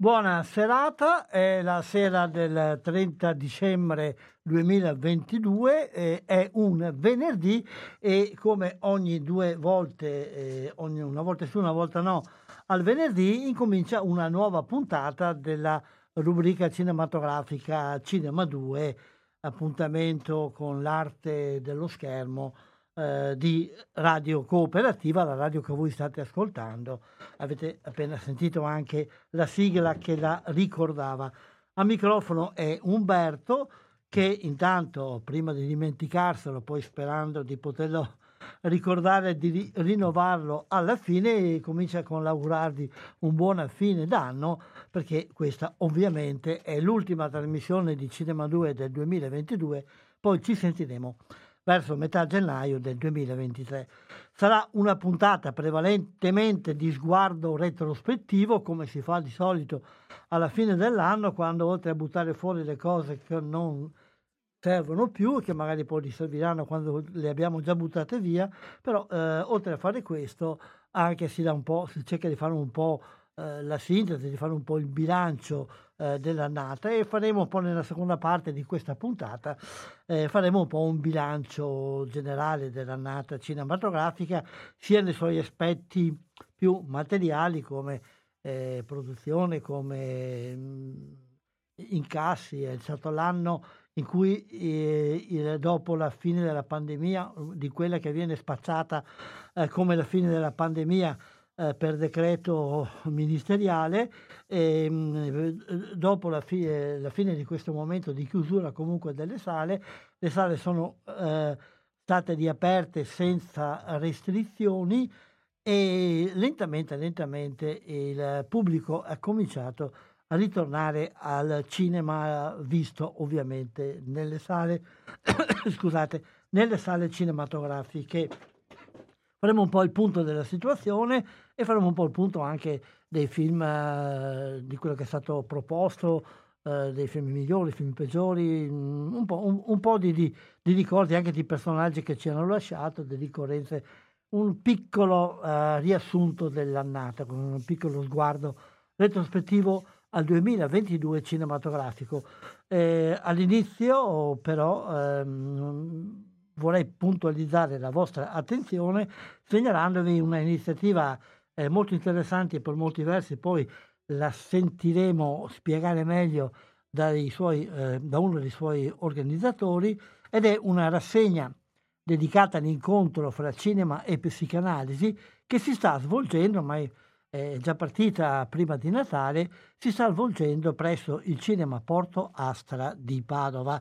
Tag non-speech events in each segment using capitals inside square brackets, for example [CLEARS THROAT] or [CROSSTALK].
Buona serata, è la sera del 30 dicembre 2022, eh, è un venerdì e come ogni due volte, eh, ogni, una volta su, una volta no, al venerdì incomincia una nuova puntata della rubrica cinematografica Cinema 2, appuntamento con l'arte dello schermo eh, di radio cooperativa, la radio che voi state ascoltando. Avete appena sentito anche la sigla che la ricordava. A microfono è Umberto che intanto, prima di dimenticarselo, poi sperando di poterlo ricordare di rinnovarlo alla fine, comincia con l'augurarvi un buon fine d'anno, perché questa ovviamente è l'ultima trasmissione di Cinema 2 del 2022, poi ci sentiremo verso metà gennaio del 2023. Sarà una puntata prevalentemente di sguardo retrospettivo, come si fa di solito alla fine dell'anno, quando oltre a buttare fuori le cose che non servono più che magari poi li serviranno quando le abbiamo già buttate via, però eh, oltre a fare questo anche si, dà un po', si cerca di fare un po' eh, la sintesi, di fare un po' il bilancio eh, dell'annata e faremo un po' nella seconda parte di questa puntata, eh, faremo un po' un bilancio generale dell'annata cinematografica, sia nei suoi aspetti più materiali come eh, produzione, come mh, mm, incassi, è stato l'anno in cui eh, dopo la fine della pandemia, di quella che viene spacciata eh, come la fine della pandemia, eh, per decreto ministeriale e mh, dopo la, fi- la, fine di questo momento di chiusura comunque delle sale, le sale sono eh, state riaperte senza restrizioni e lentamente, lentamente il pubblico ha cominciato a ritornare al cinema visto ovviamente nelle sale, [COUGHS] scusate, nelle sale cinematografiche. Faremo un po' il punto della situazione e faremo un po' il punto anche dei film, eh, di quello che è stato proposto, eh, dei film migliori, film peggiori, mm, un po', un, un po di, di, di, ricordi anche di personaggi che ci hanno lasciato, di ricorrenze, un piccolo eh, riassunto dell'annata, con un piccolo sguardo retrospettivo al 2022 cinematografico. Eh, all'inizio però ehm, vorrei puntualizzare la vostra attenzione segnalandovi una iniziativa eh, molto interessante e per molti versi poi la sentiremo spiegare meglio suoi, eh, da uno dei suoi organizzatori ed è una rassegna dedicata all'incontro fra cinema e psicanalisi che si sta svolgendo, ma è già partita prima di Natale, si sta svolgendo presso il Cinema Porto Astra di Padova.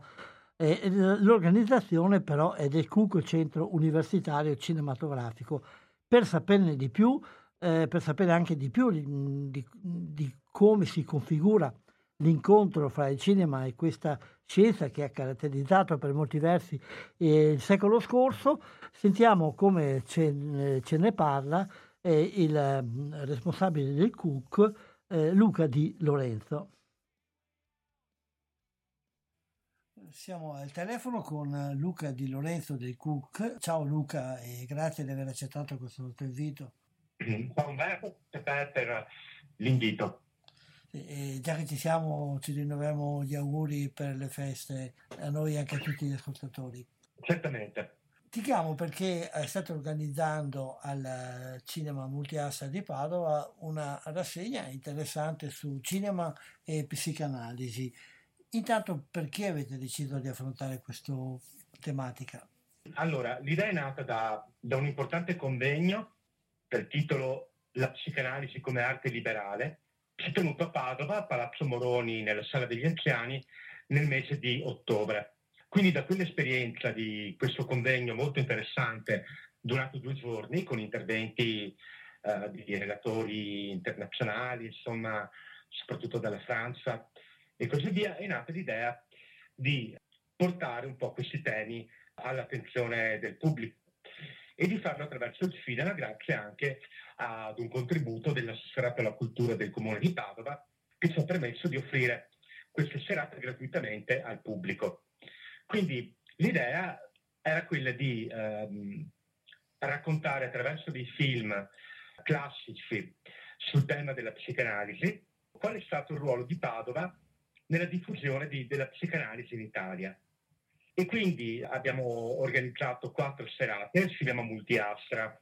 Eh, l'organizzazione però è del CUC, Centro Universitario Cinematografico. Per saperne di più, eh, per sapere anche di più di, di, di, come si configura l'incontro fra il cinema e questa scienza che ha caratterizzato per molti versi eh, il secolo scorso, sentiamo come ce, ce ne parla eh, il mm, responsabile del CUC, eh, Luca Di Lorenzo. Siamo al telefono con Luca Di Lorenzo dei Cook. Ciao Luca e grazie di aver accettato questo nostro invito. Ciao Umberto, per l'invito. E già che ci siamo, ci rinnoviamo gli auguri per le feste a noi e anche a tutti gli ascoltatori. Certamente. Ti chiamo perché state organizzando al Cinema Multiassa di Padova una rassegna interessante su cinema e psicanalisi. Intanto perché avete deciso di affrontare questa tematica? Allora, l'idea è nata da, da un importante convegno per titolo La psicanalisi come arte liberale, che è tenuto a Padova, a Palazzo Moroni, nella Sala degli Anziani, nel mese di ottobre. Quindi da quell'esperienza di questo convegno molto interessante, durato due giorni, con interventi uh, di relatori internazionali, insomma, soprattutto dalla Francia, e così via, è nata l'idea di portare un po' questi temi all'attenzione del pubblico e di farlo attraverso il cinema grazie anche ad un contributo della serata alla cultura del comune di Padova che ci ha permesso di offrire queste serate gratuitamente al pubblico. Quindi l'idea era quella di ehm, raccontare attraverso dei film classici sul tema della psicanalisi qual è stato il ruolo di Padova nella diffusione di, della psicanalisi in Italia. E quindi abbiamo organizzato quattro serate al cinema multiastra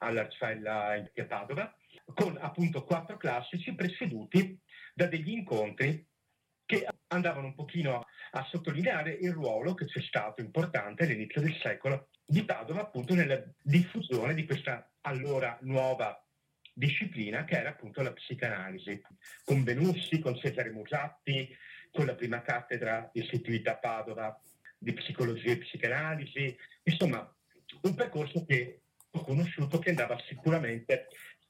all'Arcella in Padova, con appunto quattro classici preceduti da degli incontri che andavano un pochino a, a sottolineare il ruolo che c'è stato importante all'inizio del secolo di Padova appunto nella diffusione di questa allora nuova disciplina che era appunto la psicanalisi, con Benussi, con Cesare Musatti, con la prima cattedra istituita a Padova di psicologia e psicanalisi, insomma un percorso che ho conosciuto che andava sicuramente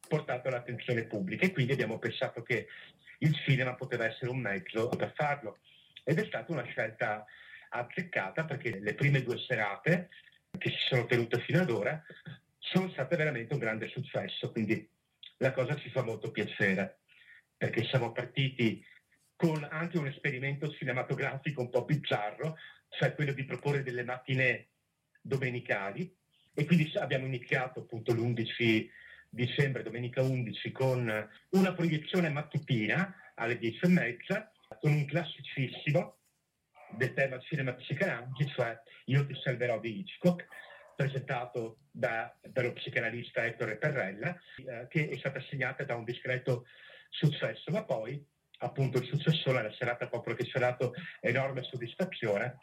portato all'attenzione pubblica e quindi abbiamo pensato che il cinema poteva essere un mezzo per farlo. Ed è stata una scelta azzeccata perché le prime due serate che si sono tenute fino ad ora sono state veramente un grande successo, quindi la cosa ci fa molto piacere perché siamo partiti con anche un esperimento cinematografico un po' bizzarro, cioè quello di proporre delle mattine domenicali. E quindi abbiamo iniziato appunto l'11 dicembre, domenica 11, con una proiezione mattutina alle 10 e mezza, con un classicissimo del tema cinema psicanalisi, cioè Io ti salverò di Hitchcock, presentato da, dallo psicanalista Ettore Perrella, eh, che è stata segnata da un discreto successo, ma poi appunto il successore, la serata proprio che ci ha dato enorme soddisfazione,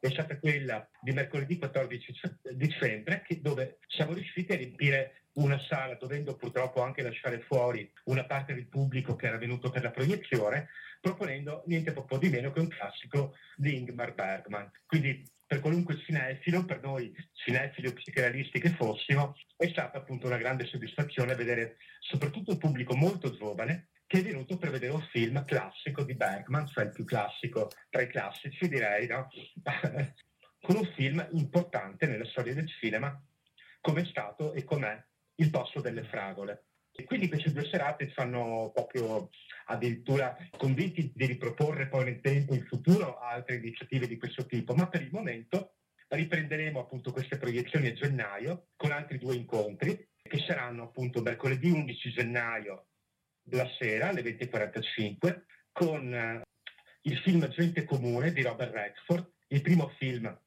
è stata quella di mercoledì 14 dicembre, dove siamo riusciti a riempire una sala, dovendo purtroppo anche lasciare fuori una parte del pubblico che era venuto per la proiezione, proponendo niente po' di meno che un classico di Ingmar Bergman. Quindi per qualunque cinefilo, per noi cinefili o psicanalisti che fossimo, è stata appunto una grande soddisfazione vedere soprattutto un pubblico molto giovane che è venuto per vedere un film classico di Bergman, cioè il più classico tra i classici direi, no? [LAUGHS] con un film importante nella storia del cinema, come è stato e com'è Il posto delle fragole. E quindi queste due serate ci hanno proprio addirittura convinti di riproporre poi nel tempo, in futuro, altre iniziative di questo tipo, ma per il momento riprenderemo appunto queste proiezioni a gennaio con altri due incontri che saranno appunto mercoledì 11 gennaio la sera alle 20.45 con eh, il film Gente Comune di Robert Redford, il primo film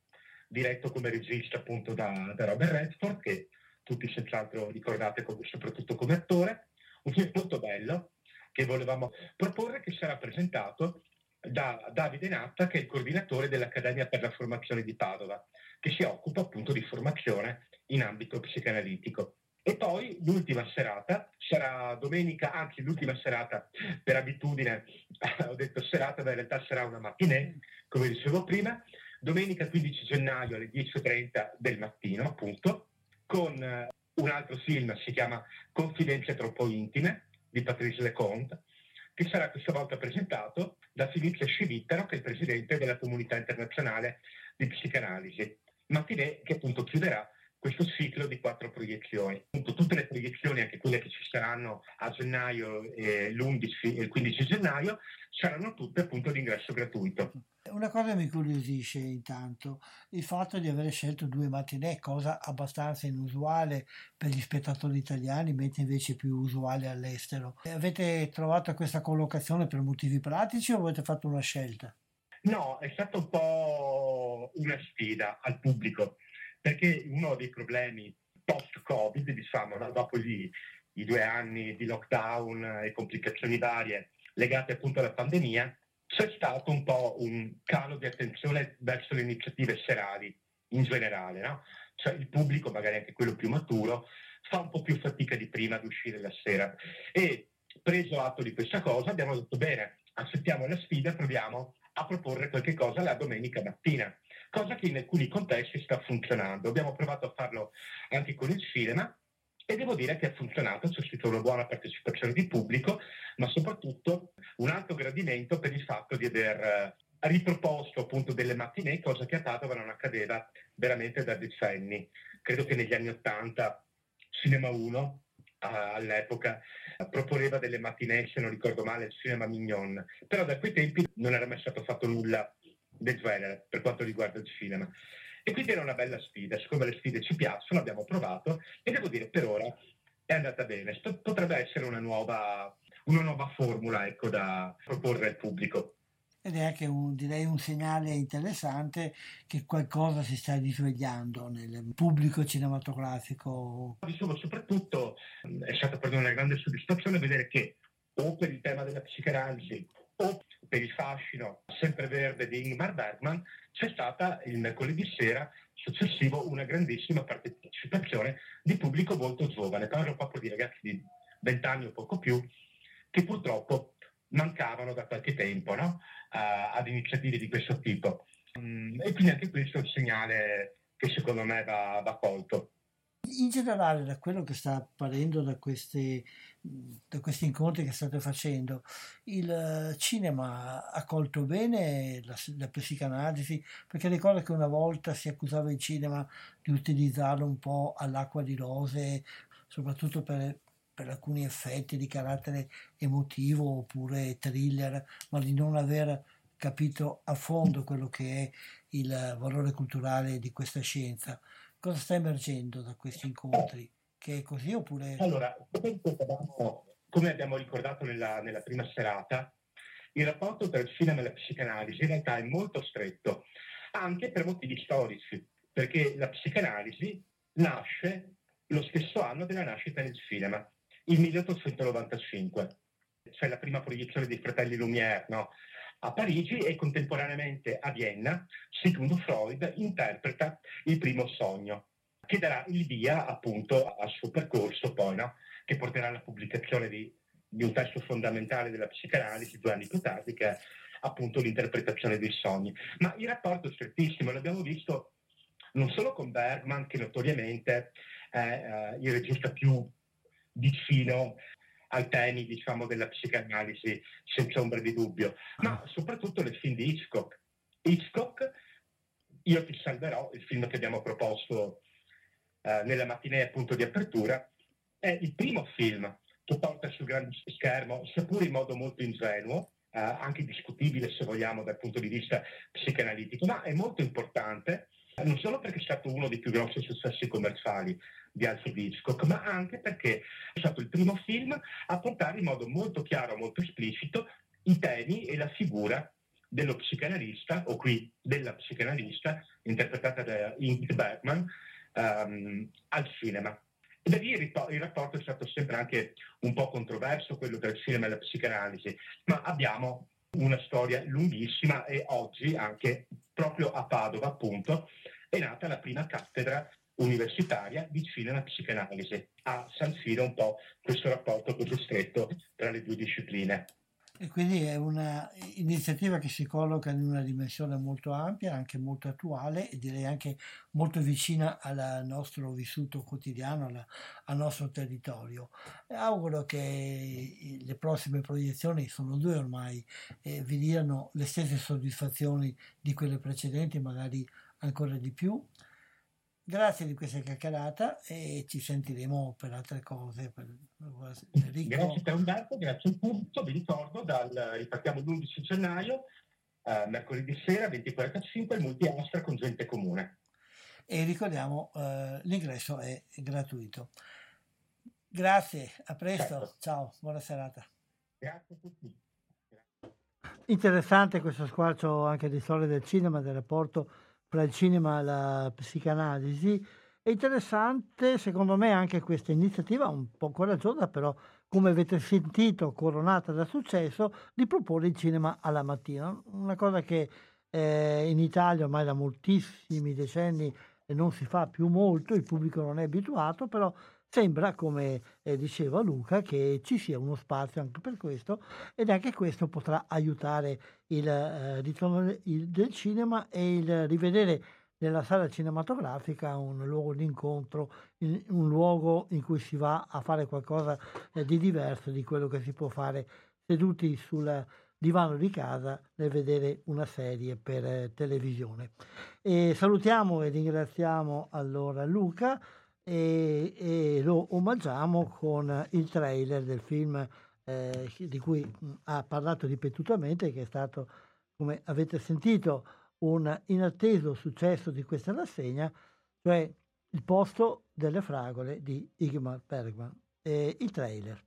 diretto come regista appunto da, da Robert Redford, che tutti senz'altro ricordate come, soprattutto come attore, un film molto bello che volevamo proporre che sarà presentato da Davide Natta, che è il coordinatore dell'Accademia per la Formazione di Padova, che si occupa appunto di formazione in ambito psicanalitico. E poi l'ultima serata sarà domenica, anzi l'ultima serata per abitudine, [LAUGHS] ho detto serata, ma in realtà sarà una mattinée, come dicevo prima, domenica 15 gennaio alle 10.30 del mattino, appunto, con eh, un altro film, si chiama Confidenze troppo intime, di Patrice Leconte, che sarà questa volta presentato da Filippo Scivittaro, che è il presidente della comunità internazionale di psicanalisi. Mattinée che appunto chiuderà questo ciclo di quattro proiezioni. Tutte le proiezioni, anche quelle che ci saranno a gennaio, eh, l'11 e il 15 gennaio, saranno tutte appunto di ingresso gratuito. Una cosa mi incuriosisce intanto, il fatto di aver scelto due mattinee, cosa abbastanza inusuale per gli spettatori italiani, mentre invece più usuale all'estero. Avete trovato questa collocazione per motivi pratici o avete fatto una scelta? No, è stata un po' una sfida al pubblico perché uno dei problemi post-Covid, diciamo, dopo gli, i due anni di lockdown e complicazioni varie legate appunto alla pandemia, c'è stato un po' un calo di attenzione verso le iniziative serali in generale, no? Cioè il pubblico, magari anche quello più maturo, fa un po' più fatica di prima ad uscire la sera. E preso atto di questa cosa abbiamo detto bene, accettiamo la sfida, proviamo a proporre qualche cosa la domenica mattina cosa che in alcuni contesti sta funzionando. Abbiamo provato a farlo anche con il cinema e devo dire che ha funzionato, c'è stata una buona partecipazione di pubblico, ma soprattutto un alto gradimento per il fatto di aver eh, riproposto appunto delle mattinee, cosa che a Padova non accadeva veramente da decenni. Credo che negli anni Ottanta Cinema 1 all'epoca proponeva delle mattinee, se non ricordo male, il cinema Mignon, però da quei tempi non era mai stato fatto nulla del genere per quanto riguarda il cinema. E quindi era una bella sfida, siccome le sfide ci piacciono, abbiamo provato e devo dire per ora è andata bene. Potrebbe essere una nuova, una nuova formula ecco, da proporre al pubblico. Ed è anche un, direi un segnale interessante che qualcosa si sta risvegliando nel pubblico cinematografico. Diciamo, soprattutto è stata per noi una grande soddisfazione vedere che o per il tema della psicanalisi o per il fascino sempreverde di Ingmar Bergman c'è stata il mercoledì sera successivo una grandissima partecipazione di pubblico molto giovane, parlo proprio di ragazzi di 20 anni o poco più, che purtroppo mancavano da qualche tempo no? uh, ad iniziative di questo tipo. Um, e quindi anche questo è un segnale che secondo me va, va colto. In generale, da quello che sta apparendo da questi, da questi incontri che state facendo, il cinema ha colto bene la, la psicanalisi, perché ricordo che una volta si accusava il cinema di utilizzarlo un po' all'acqua di rose, soprattutto per, per alcuni effetti di carattere emotivo oppure thriller, ma di non aver capito a fondo quello che è il valore culturale di questa scienza. Cosa sta emergendo da questi incontri? Che è così oppure... Allora, come abbiamo ricordato nella, nella prima serata, il rapporto tra il cinema e la psicanalisi in realtà è molto stretto, anche per motivi storici, perché la psicanalisi nasce lo stesso anno della nascita del cinema, il 1895, cioè la prima proiezione dei fratelli Lumière, no? A Parigi e contemporaneamente a Vienna, Sigmund Freud interpreta il primo sogno, che darà il via appunto al suo percorso poi, no? che porterà alla pubblicazione di, di, un testo fondamentale della psicanalisi due anni più tardi, che è appunto l'interpretazione dei sogni. Ma il rapporto è strettissimo, l'abbiamo visto non solo con Bergman, che notoriamente è eh, il regista più vicino ai temi diciamo, della psicanalisi, senza ombra di dubbio, ma soprattutto nel film di Hitchcock. Hitchcock, Io ti salverò, il film che abbiamo proposto eh, nella mattinea appunto di apertura, è il primo film che porta sul grande schermo, seppur in modo molto ingenuo, eh, anche discutibile se vogliamo dal punto di vista psicanalitico, ma è molto importante non solo perché è stato uno dei più grossi successi commerciali di Alfred Hitchcock, ma anche perché è stato il primo film a portare in modo molto chiaro, molto esplicito, i temi e la figura dello psicanalista, o qui della psicanalista, interpretata da Ingrid Bergman, um, al cinema. E da lì il rapporto è stato sempre anche un po' controverso, quello tra il cinema e la psicanalisi, ma abbiamo una storia lunghissima e oggi anche proprio a Padova appunto è nata la prima cattedra universitaria di cinema psicanalisi a sancire un po' questo rapporto così stretto tra le due discipline. E quindi è un'iniziativa che si colloca in una dimensione molto ampia, anche molto attuale e direi anche molto vicina al nostro vissuto quotidiano, alla, al nostro territorio. E auguro che le prossime proiezioni, sono due ormai, eh, vi diano le stesse soddisfazioni di quelle precedenti, magari ancora di più. Grazie di questa chiacchierata e ci sentiremo per altre cose. Per... Grazie per un dato, grazie a tutto. Vi ricordo, dal, ripartiamo l'11 gennaio, eh, mercoledì sera 20.45, il multi-astra con gente comune. E ricordiamo, eh, l'ingresso è gratuito. Grazie, a presto, certo. ciao, buona serata. Grazie a tutti. Interessante questo squarcio anche di storia del cinema, del rapporto tra il cinema e la psicanalisi. È interessante, secondo me, anche questa iniziativa, un po' coraggiosa, però, come avete sentito, coronata da successo, di proporre il cinema alla mattina. Una cosa che eh, in Italia ormai da moltissimi decenni non si fa più molto, il pubblico non è abituato, però Sembra, come eh, diceva Luca, che ci sia uno spazio anche per questo ed anche questo potrà aiutare il eh, ritorno del cinema e il rivedere nella sala cinematografica un luogo di incontro, un luogo in cui si va a fare qualcosa eh, di diverso di quello che si può fare seduti sul divano di casa nel vedere una serie per eh, televisione. E salutiamo e ringraziamo allora Luca e, e lo omaggiamo con il trailer del film eh, di cui ha parlato ripetutamente, che è stato, come avete sentito, un inatteso successo di questa rassegna, cioè Il posto delle fragole di Igmar Bergman. E il trailer.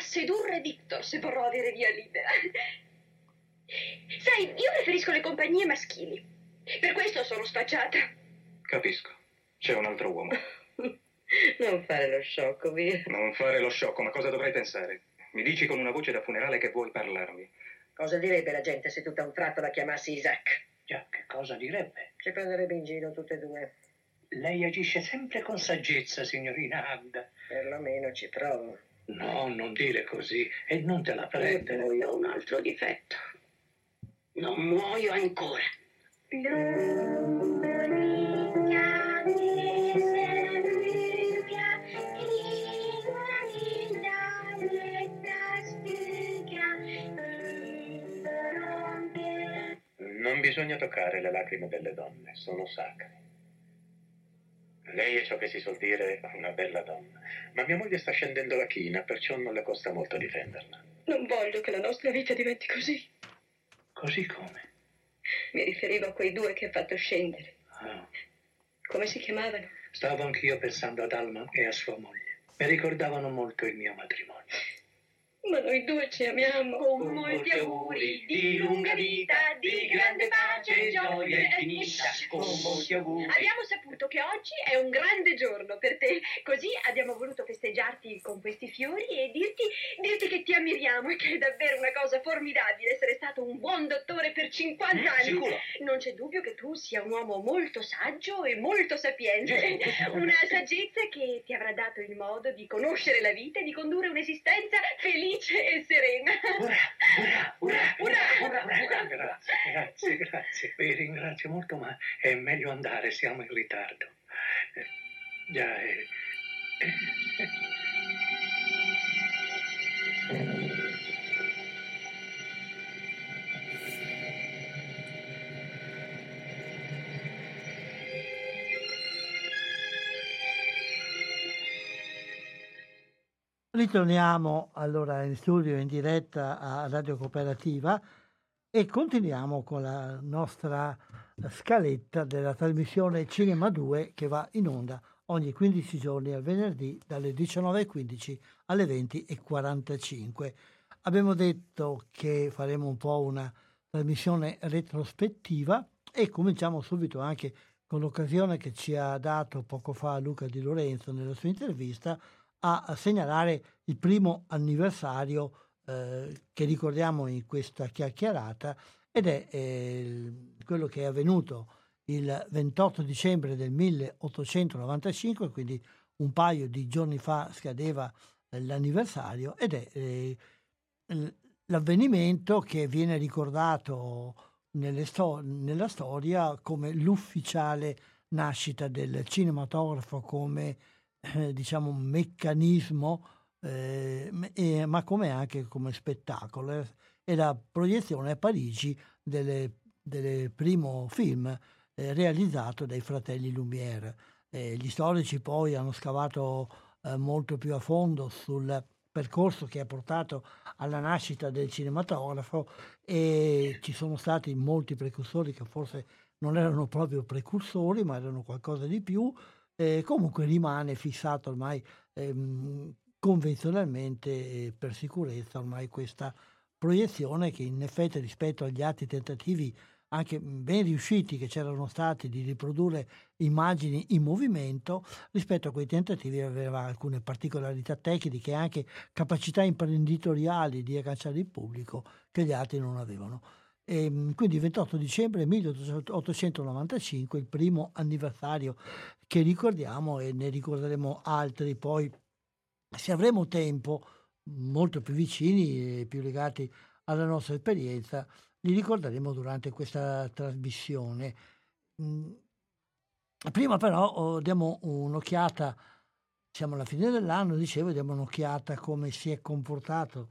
Sedurre Victor se vorrò avere via libera. Sai, io preferisco le compagnie maschili. Per questo sono sfacciata. Capisco. C'è un altro uomo. [LAUGHS] non fare lo sciocco, via. Non fare lo sciocco, ma cosa dovrei pensare? Mi dici con una voce da funerale che vuoi parlarmi. Cosa direbbe la gente se tutta un tratto la chiamassi Isaac? Già, che cosa direbbe? Ci prenderebbe in giro tutte e due. Lei agisce sempre con saggezza, signorina Agda. Perlomeno ci provo. No, non dire così e non te la prendere. E poi ho un altro difetto. Non muoio ancora. Non bisogna toccare le lacrime delle donne, sono sacre. Lei è ciò che si suol dire una bella donna. Ma mia moglie sta scendendo la china, perciò non le costa molto difenderla. Non voglio che la nostra vita diventi così. Così come? Mi riferivo a quei due che ha fatto scendere. Ah. Come si chiamavano? Stavo anch'io pensando ad Alma e a sua moglie. Mi ricordavano molto il mio matrimonio. Ma noi due ci amiamo. Con molti auguri di lunga vita, di grande pace e gioia infinita. Con molti auguri. Abbiamo saputo che oggi è un grande giorno per te. Così abbiamo voluto festeggiarti con questi fiori e dirti, dirti che ti ammiriamo e che è davvero una cosa formidabile essere stato un buon dottore per 50 mm, anni. Sicuro. Non c'è dubbio che tu sia un uomo molto saggio e molto sapiente. Una saggezza che ti avrà dato il modo di conoscere la vita e di condurre un'esistenza felice felice e serena. Ura, ura, ura, ura, Grazie, grazie, grazie. Vi ringrazio molto, ma è meglio andare, siamo in ritardo. Eh, già, eh, eh. Ritorniamo allora in studio in diretta a Radio Cooperativa e continuiamo con la nostra scaletta della trasmissione Cinema 2 che va in onda ogni 15 giorni al venerdì dalle 19.15 alle 20.45. Abbiamo detto che faremo un po' una trasmissione retrospettiva e cominciamo subito anche con l'occasione che ci ha dato poco fa Luca Di Lorenzo nella sua intervista, a, segnalare il primo anniversario eh, che ricordiamo in questa chiacchierata ed è eh, quello che è avvenuto il 28 dicembre del 1895, quindi un paio di giorni fa scadeva eh, l'anniversario ed è eh, l'avvenimento che viene ricordato sto- nella storia come l'ufficiale nascita del cinematografo come eh, diciamo meccanismo eh, eh, ma come anche come spettacolo e la proiezione a Parigi del primo film eh, realizzato dai fratelli Lumière. Eh, gli storici poi hanno scavato eh, molto più a fondo sul percorso che ha portato alla nascita del cinematografo e ci sono stati molti precursori che forse non erano proprio precursori ma erano qualcosa di più, eh, comunque rimane fissato ormai ehm, convenzionalmente per sicurezza ormai questa proiezione che in effetti rispetto agli altri tentativi anche ben riusciti che c'erano stati di riprodurre immagini in movimento, rispetto a quei tentativi aveva alcune particolarità tecniche e anche capacità imprenditoriali di agganciare il pubblico che gli altri non avevano. E, ehm, quindi 28 dicembre 1895, il primo anniversario che ricordiamo e ne ricorderemo altri poi se avremo tempo molto più vicini e più legati alla nostra esperienza, li ricorderemo durante questa trasmissione. Mm, prima però oh, diamo un'occhiata, siamo alla fine dell'anno, dicevo, diamo un'occhiata a come si è comportato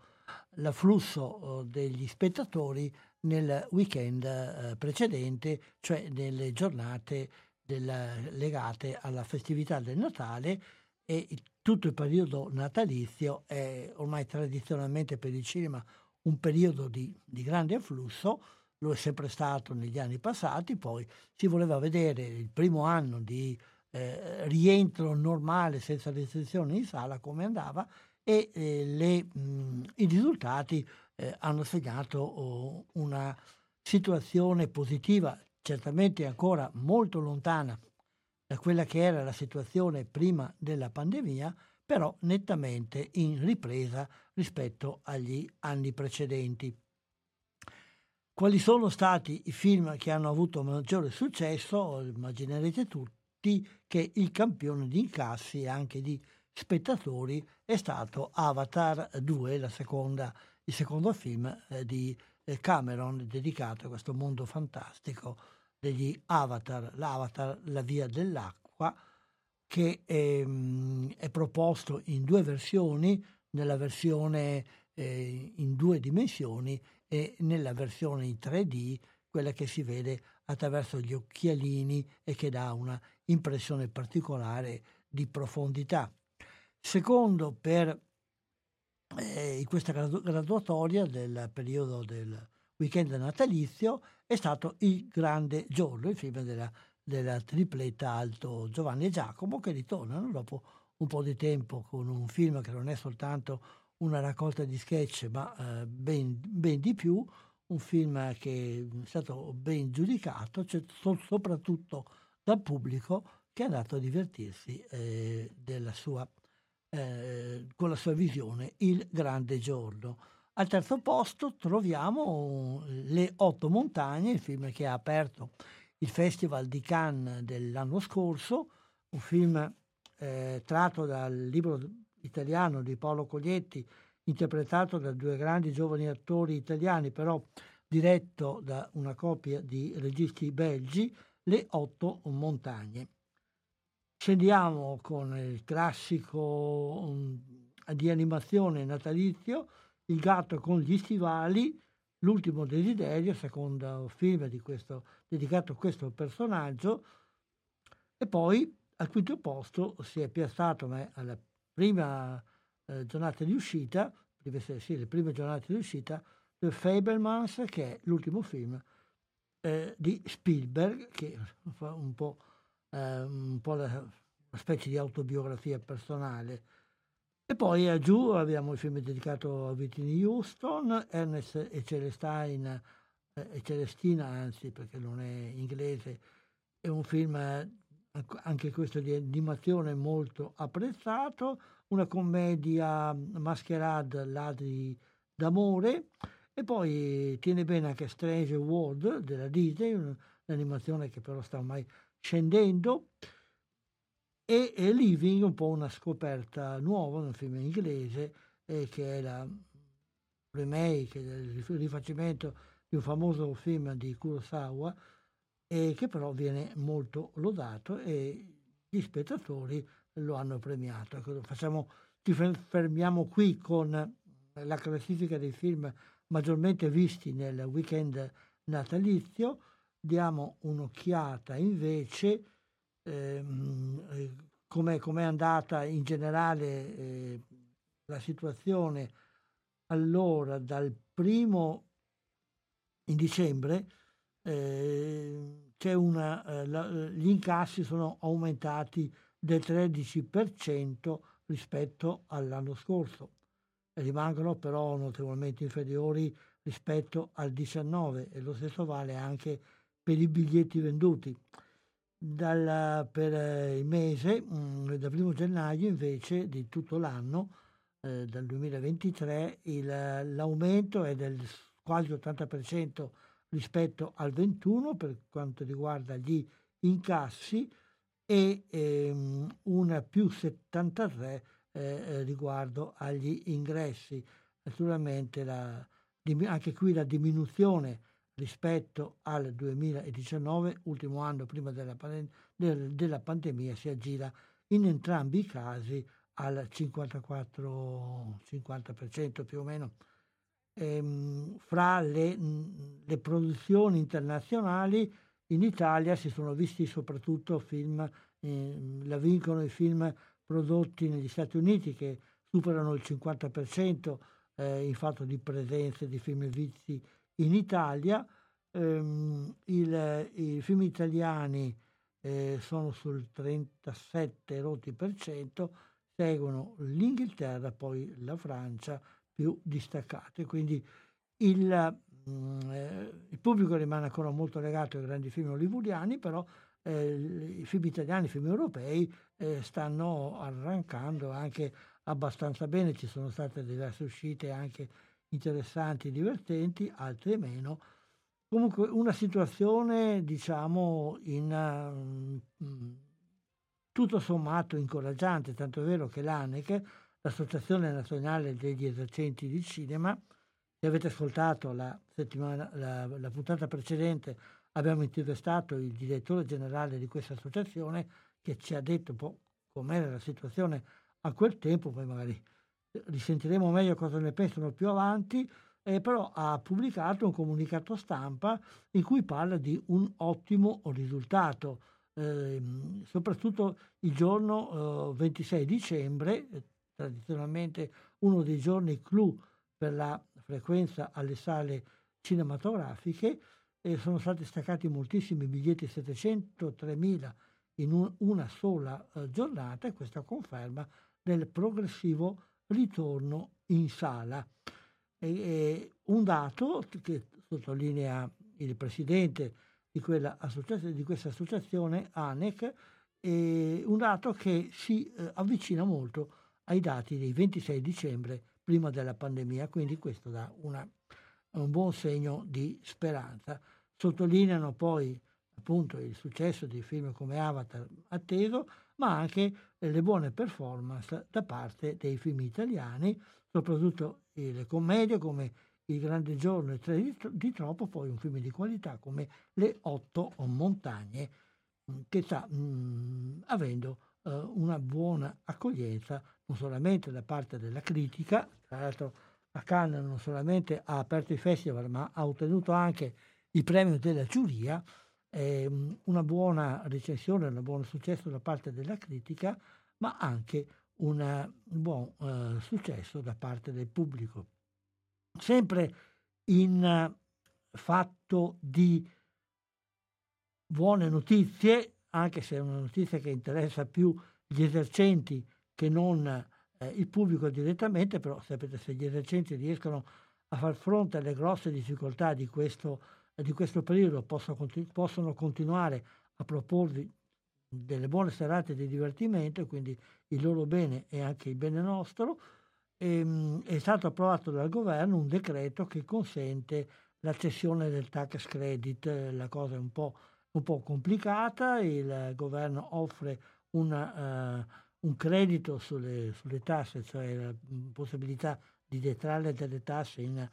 l'afflusso oh, degli spettatori nel weekend eh, precedente, cioè nelle giornate della, legate alla festività del Natale e tutto il periodo natalizio è ormai tradizionalmente per il cinema un periodo di, di grande afflusso, lo è sempre stato negli anni passati, poi si voleva vedere il primo anno di eh, rientro normale senza restrizioni in sala come andava e eh, le, mh, i risultati eh, hanno segnato oh, una situazione positiva, certamente ancora molto lontana da quella che era la situazione prima della pandemia, però nettamente in ripresa rispetto agli anni precedenti. Quali sono stati i film che hanno avuto maggiore successo? Immaginerete tutti che il campione di incassi e anche di spettatori è stato Avatar 2, seconda, il secondo film eh, di eh, Cameron dedicato a questo mondo fantastico degli Avatar, l'Avatar, la via dell'acqua, che è, ehm, è proposto in due versioni, nella versione eh, in due dimensioni e nella versione in 3D, quella che si vede attraverso gli occhialini e che dà una impressione particolare di profondità. Secondo, per eh, in questa graduatoria del periodo del weekend natalizio è stato Il Grande Giorno, il film della della tripletta Alto Giovanni e Giacomo che ritornano dopo un po' di tempo con un film che non è soltanto una raccolta di sketch ma eh, ben, ben, di più, un film che è stato ben giudicato, cioè, so, soprattutto dal pubblico che è andato a divertirsi eh, sua, eh, con la sua visione Il Grande Giorno. Al terzo posto troviamo Le Otto Montagne, il film che ha aperto il Festival di Cannes dell'anno scorso, un film eh, tratto dal libro italiano di Paolo Coglietti, interpretato da due grandi giovani attori italiani, però diretto da una coppia di registi belgi, Le Otto Montagne. Scendiamo con il classico um, di animazione natalizio, Il gatto con gli stivali, L'ultimo desiderio, secondo film di questo, dedicato a questo personaggio, e poi al quinto posto si è piazzato ma alla prima eh, giornata di uscita, sì, le prime giornate di uscita, The Fablemans, che è l'ultimo film eh, di Spielberg, che [LAUGHS] fa un po', eh, un po la, una specie di autobiografia personale. E poi eh, giù abbiamo il film dedicato a Whitney Houston, Ernest e Celestine, eh, e Celestina anzi perché non è inglese, è un film anche questo di animazione molto apprezzato, una commedia mascherade ladri d'amore. E poi tiene bene anche Strange World della Disney, un'animazione che però sta ormai scendendo e, e Living un po' una scoperta nuova, un film inglese eh, che è la remake, il rifacimento di un famoso film di Kurosawa e che però viene molto lodato e gli spettatori lo hanno premiato. Ecco, facciamo, ci fermiamo qui con la classifica dei film maggiormente visti nel weekend natalizio, diamo un'occhiata invece ehm, come è andata in generale eh, la situazione allora dal primo in dicembre eh, una, eh, la, gli incassi sono aumentati del 13% rispetto all'anno scorso. Rimangono però notevolmente inferiori rispetto al 19 e lo stesso vale anche per i biglietti venduti. Dal, per eh, il mese, mh, mm, dal primo gennaio invece di tutto l'anno, eh, dal 2023, il, l'aumento è del quasi 80% rispetto al 21 per quanto riguarda gli incassi e ehm, un più 73 eh, eh, riguardo agli ingressi. Naturalmente la, anche qui la diminuzione rispetto al 2019, ultimo anno prima della, della pandemia, si aggira in entrambi i casi al 54-50% più o meno. Ehm, fra le, le, produzioni internazionali in Italia si sono visti soprattutto film, eh, la vincono i film prodotti negli Stati Uniti che superano il 50% eh, in fatto di presenze di film visti in Italia. Ehm, il, I film italiani eh, sono sul 37 rotti per cento, seguono l'Inghilterra, poi la Francia più distaccate. Quindi il, mh, mm, eh, il pubblico rimane ancora molto legato ai grandi film hollywoodiani, però eh, i film italiani, i film europei eh, stanno arrancando anche abbastanza bene, ci sono state diverse uscite anche interessanti, divertenti, altre meno. Comunque una situazione, diciamo, in, uh, tutto sommato incoraggiante, tanto è vero che l'ANEC, l'Associazione Nazionale degli Esercenti di Cinema, se avete ascoltato la, la, la puntata precedente, abbiamo intervistato il direttore generale di questa associazione che ci ha detto un po' com'era la situazione a quel tempo, poi magari risentiremo meglio cosa ne pensano più avanti, eh, però ha pubblicato un comunicato stampa in cui parla di un ottimo risultato, eh, soprattutto il giorno eh, 26 dicembre, eh, tradizionalmente uno dei giorni clou per la frequenza alle sale cinematografiche, sono stati staccati moltissimi biglietti, 703.000 in un, una sola eh, giornata e questa conferma del progressivo ritorno in sala. E, e un dato che sottolinea il presidente di, di questa associazione, ANEC, un dato che si eh, avvicina molto ai dati del 26 dicembre prima della pandemia, quindi questo dà una, un buon segno di speranza. Sottolineano poi appunto il successo di film come Avatar atteso, ma anche le buone performance da parte dei film italiani, soprattutto le commedie come Il Grande Giorno e Tre di Troppo, poi un film di qualità come Le Otto Montagne, mm, che sta mh, mm, avendo uh, una buona accoglienza non solamente da parte della critica, tra l'altro a Cannes non solamente ha aperto i festival, ma ha ottenuto anche il premio della giuria, eh, una buona recensione, un buon successo da parte della critica, ma anche un buon eh, successo da parte del pubblico. Sempre in uh, fatto di buone notizie, anche se è una notizia che interessa più gli esercenti che non eh, il pubblico direttamente, però sapete se gli esercenti riescono a far fronte alle grosse difficoltà di questo di questo periodo continu- possono continuare a proporvi delle buone serate di divertimento, quindi il loro bene e anche il bene nostro, e, ehm, è stato approvato dal governo un decreto che consente la cessione del tax credit, la cosa è un po', un po complicata, il governo offre una, uh, un credito sulle, sulle, tasse, cioè la possibilità di detrarre delle tasse in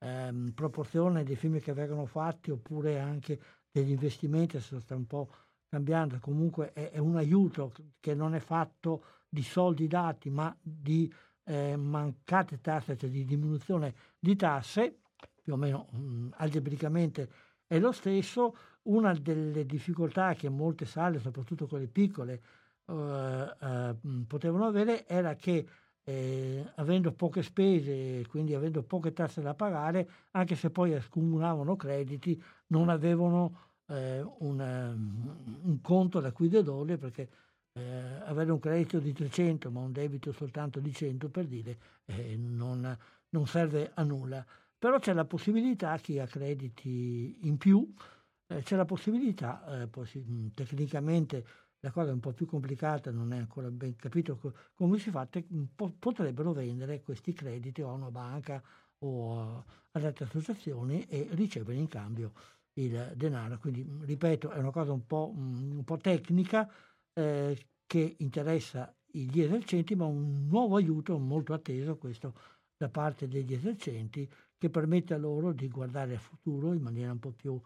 um, proporzione dei film che vengono fatti oppure anche degli investimenti, adesso sta un po' cambiando, comunque è, è un aiuto che non è fatto di soldi dati ma di eh, mancate tasse, cioè di diminuzione di tasse, più o meno mh, mm, algebricamente è lo stesso. Una delle difficoltà che molte sale, soprattutto quelle piccole, eh, eh, mm, potevano avere era che eh, avendo poche spese, quindi avendo poche tasse da pagare, anche se poi accumulavano crediti, non avevano eh, una, un conto da cui dedurre perché eh, avere un credito di 300 ma un debito soltanto di 100 per dire eh, non, non, serve a nulla. Però c'è la possibilità, chi ha crediti in più, eh, c'è la possibilità, eh, possi- tecnicamente la cosa è un po' più complicata, non è ancora ben capito co- come si fa, potrebbero vendere questi crediti a una banca o ad altre associazioni e ricevere in cambio il denaro. Quindi, ripeto, è una cosa un po', un po tecnica, eh, che interessa gli esercenti, ma un nuovo aiuto molto atteso questo da parte degli esercenti che permette a loro di guardare al futuro in maniera un po' più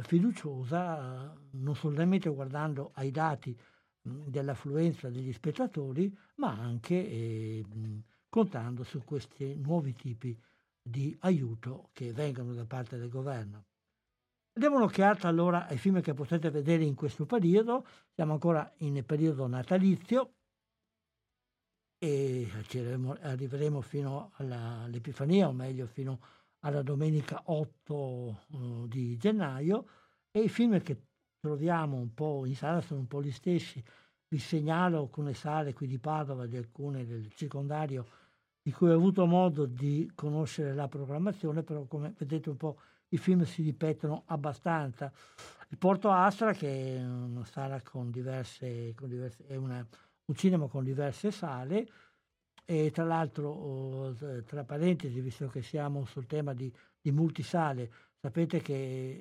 fiduciosa, non solamente guardando ai dati mh, dell'affluenza degli spettatori, ma anche eh, mh, contando su questi nuovi tipi di aiuto che vengono da parte del governo. Diamo un'occhiata allora ai film che potete vedere in questo periodo. Siamo ancora in periodo natalizio e arriveremo fino all'Epifania, o meglio fino alla domenica 8 uh, di gennaio. E i film che troviamo un po' in sala sono un po' gli stessi. Vi segnalo alcune sale qui di Padova, di alcune del circondario, di cui ho avuto modo di conoscere la programmazione, però come vedete un po' i film si ripetono abbastanza. Il Porto Astra, che è una sala con diverse, con diverse è una, un cinema con diverse sale, e tra l'altro, oh, tra parentesi, visto che siamo sul tema di, di multisale, sapete che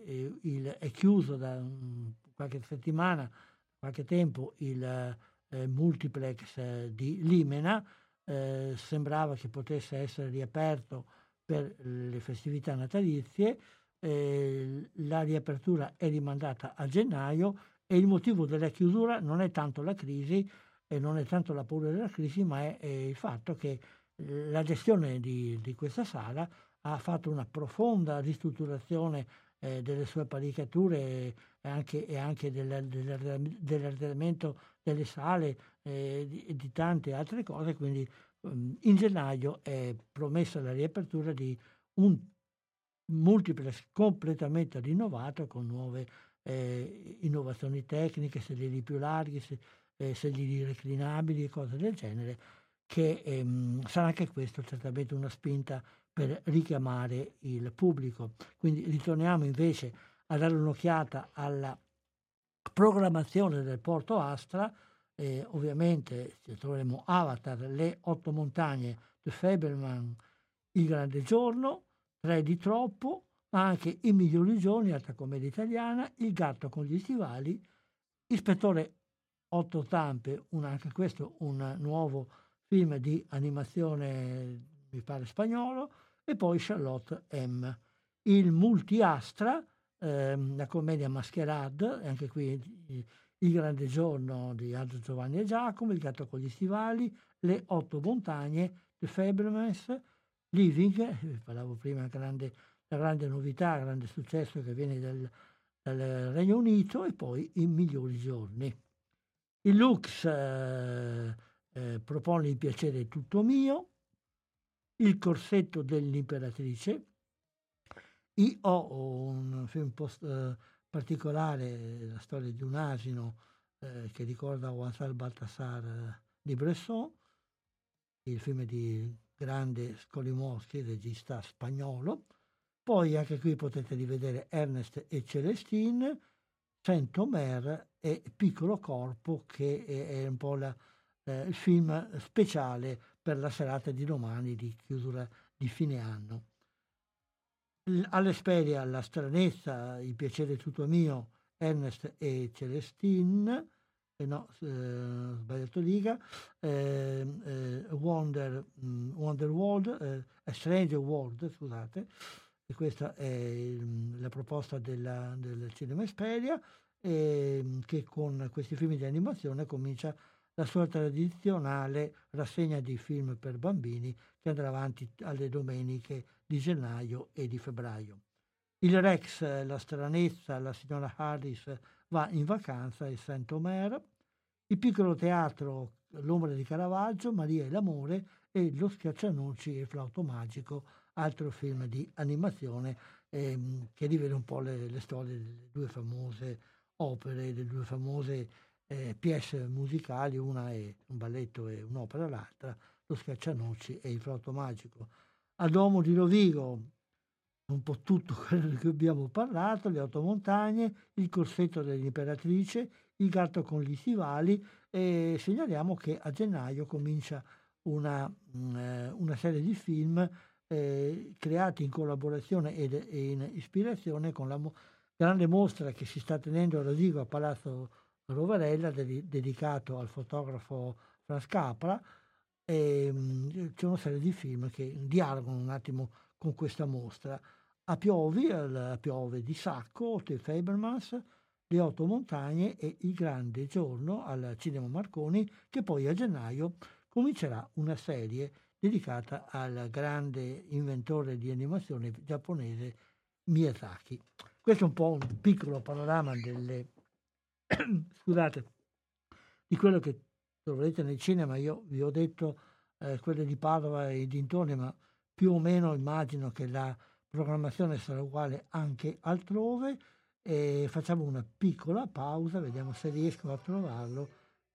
eh, il, è chiuso da um, qualche settimana, qualche tempo, il eh, multiplex eh, di Limena, eh, sembrava che potesse essere riaperto per le festività natalizie, eh, la riapertura è rimandata a gennaio e il motivo della chiusura non è tanto la crisi e non è tanto la paura della crisi, ma è, è il fatto che eh, la gestione di, di, questa sala ha fatto una profonda ristrutturazione eh, delle sue apparecchiature e anche, e anche del, del, dell'arredamento delle sale e di, di, tante altre cose, quindi um, in gennaio è promessa la riapertura di un multiplex completamente rinnovato con nuove eh, innovazioni tecniche, sedili più larghi, se, eh, sedili reclinabili e cose del genere, che ehm, sarà anche questo certamente una spinta per richiamare il pubblico. Quindi ritorniamo invece a dare un'occhiata alla programmazione del Porto Astra, eh, ovviamente troveremo Avatar, le otto montagne, The Fableman, Il Grande Giorno, Re di troppo, ma anche I migliori giorni, altra commedia italiana, Il gatto con gli stivali, Ispettore Otto Tampe, un, anche questo un nuovo film di animazione, mi pare spagnolo, e poi Charlotte M. Il Multiastra, ehm, la commedia Masquerade, anche qui Il grande giorno di Aldo Giovanni e Giacomo, Il gatto con gli stivali, Le otto montagne, The Fablemans, Living, eh, parlavo prima, grande, la grande novità, grande successo che viene dal, dal Regno Unito e poi i migliori giorni. Il Lux eh, eh, propone il piacere tutto mio, il corsetto dell'imperatrice, io ho un film post, eh, particolare, la storia di un asino eh, che ricorda Juan Baltasar eh, di Bresson, il film di grande Scolimoschi, regista spagnolo. Poi anche qui potete rivedere Ernest e Celestine, Saint-Omer e Piccolo Corpo, che è, un po' la, eh, il film speciale per la serata di domani di chiusura di fine anno. All'Esperia, la stranezza, il piacere tutto mio, Ernest e Celestine, eh no, eh, sbagliato riga, eh, eh, Wonder, mm, Wonder World, eh, A Stranger World, scusate, e questa è il, la proposta della, del Cinema Esperia, ehm, che con questi film di animazione comincia la sua tradizionale rassegna di film per bambini che andrà avanti alle domeniche di gennaio e di febbraio. Il Rex, la stranezza, la signora Harris va in vacanza a Saint-Omer, il piccolo teatro L'ombra di Caravaggio, Maria e l'amore e Lo schiaccianoci e il flauto magico, altro film di animazione ehm, che rivede un po' le, le, storie delle due famose opere, delle due famose eh, pièce musicali, una è un balletto e un'opera l'altra, Lo schiaccianoci e il flauto magico. A Domo di Rovigo, un po' tutto quello di cui abbiamo parlato, le otto montagne, il corsetto dell'imperatrice, il gatto con gli stivali e segnaliamo che a gennaio comincia una, mm, eh, una serie di film eh, creati in collaborazione ed, e in ispirazione con la mo- grande mostra che si sta tenendo a Rosigo a Palazzo Rovarella de- dedicato al fotografo Franz Capra e mh, c'è una serie di film che dialogano un attimo con questa mostra. A Piovi, a Piove di Sacco, Te Fabermans, Le Otto Montagne e Il Grande Giorno al Cinema Marconi, che poi a gennaio comincerà una serie dedicata al grande inventore di animazione giapponese Miyazaki. Questo è un po' un piccolo panorama delle, [CLEARS THROAT] scusate, di quello che troverete nel cinema. Io vi ho detto eh, quelle di Padova e dintorni, ma più o meno immagino che la programmazione sarà uguale anche altrove. E facciamo una piccola pausa, vediamo se riesco a trovarlo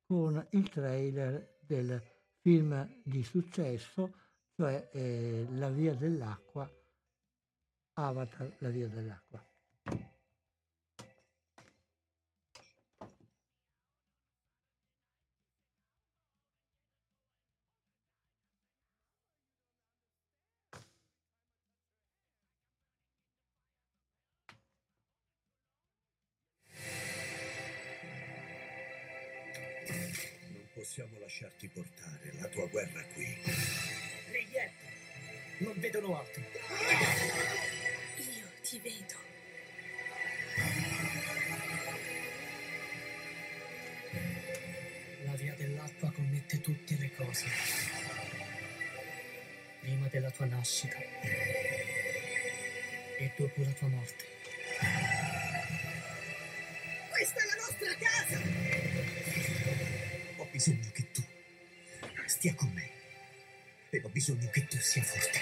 con il trailer del film di successo, cioè eh, La via dell'acqua, Avatar, La via dell'acqua. Nascita e dopo la tua morte. Questa è la nostra casa! bisogno che tu stia con me e ho bisogno che tu sia forte.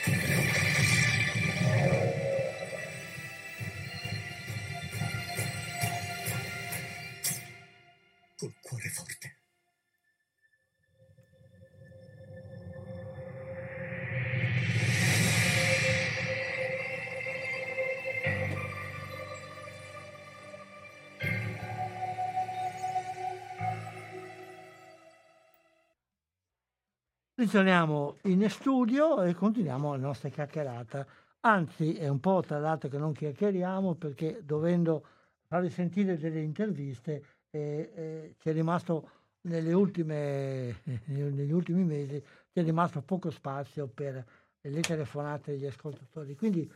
Ritorniamo in studio e continuiamo la nostra chiacchierata. Anzi, è un po' tra l'altro che non chiacchieriamo perché dovendo farvi sentire delle interviste eh, eh, ci è rimasto ultime, [LAUGHS] negli ultimi mesi ci è rimasto poco spazio per le telefonate degli ascoltatori. Quindi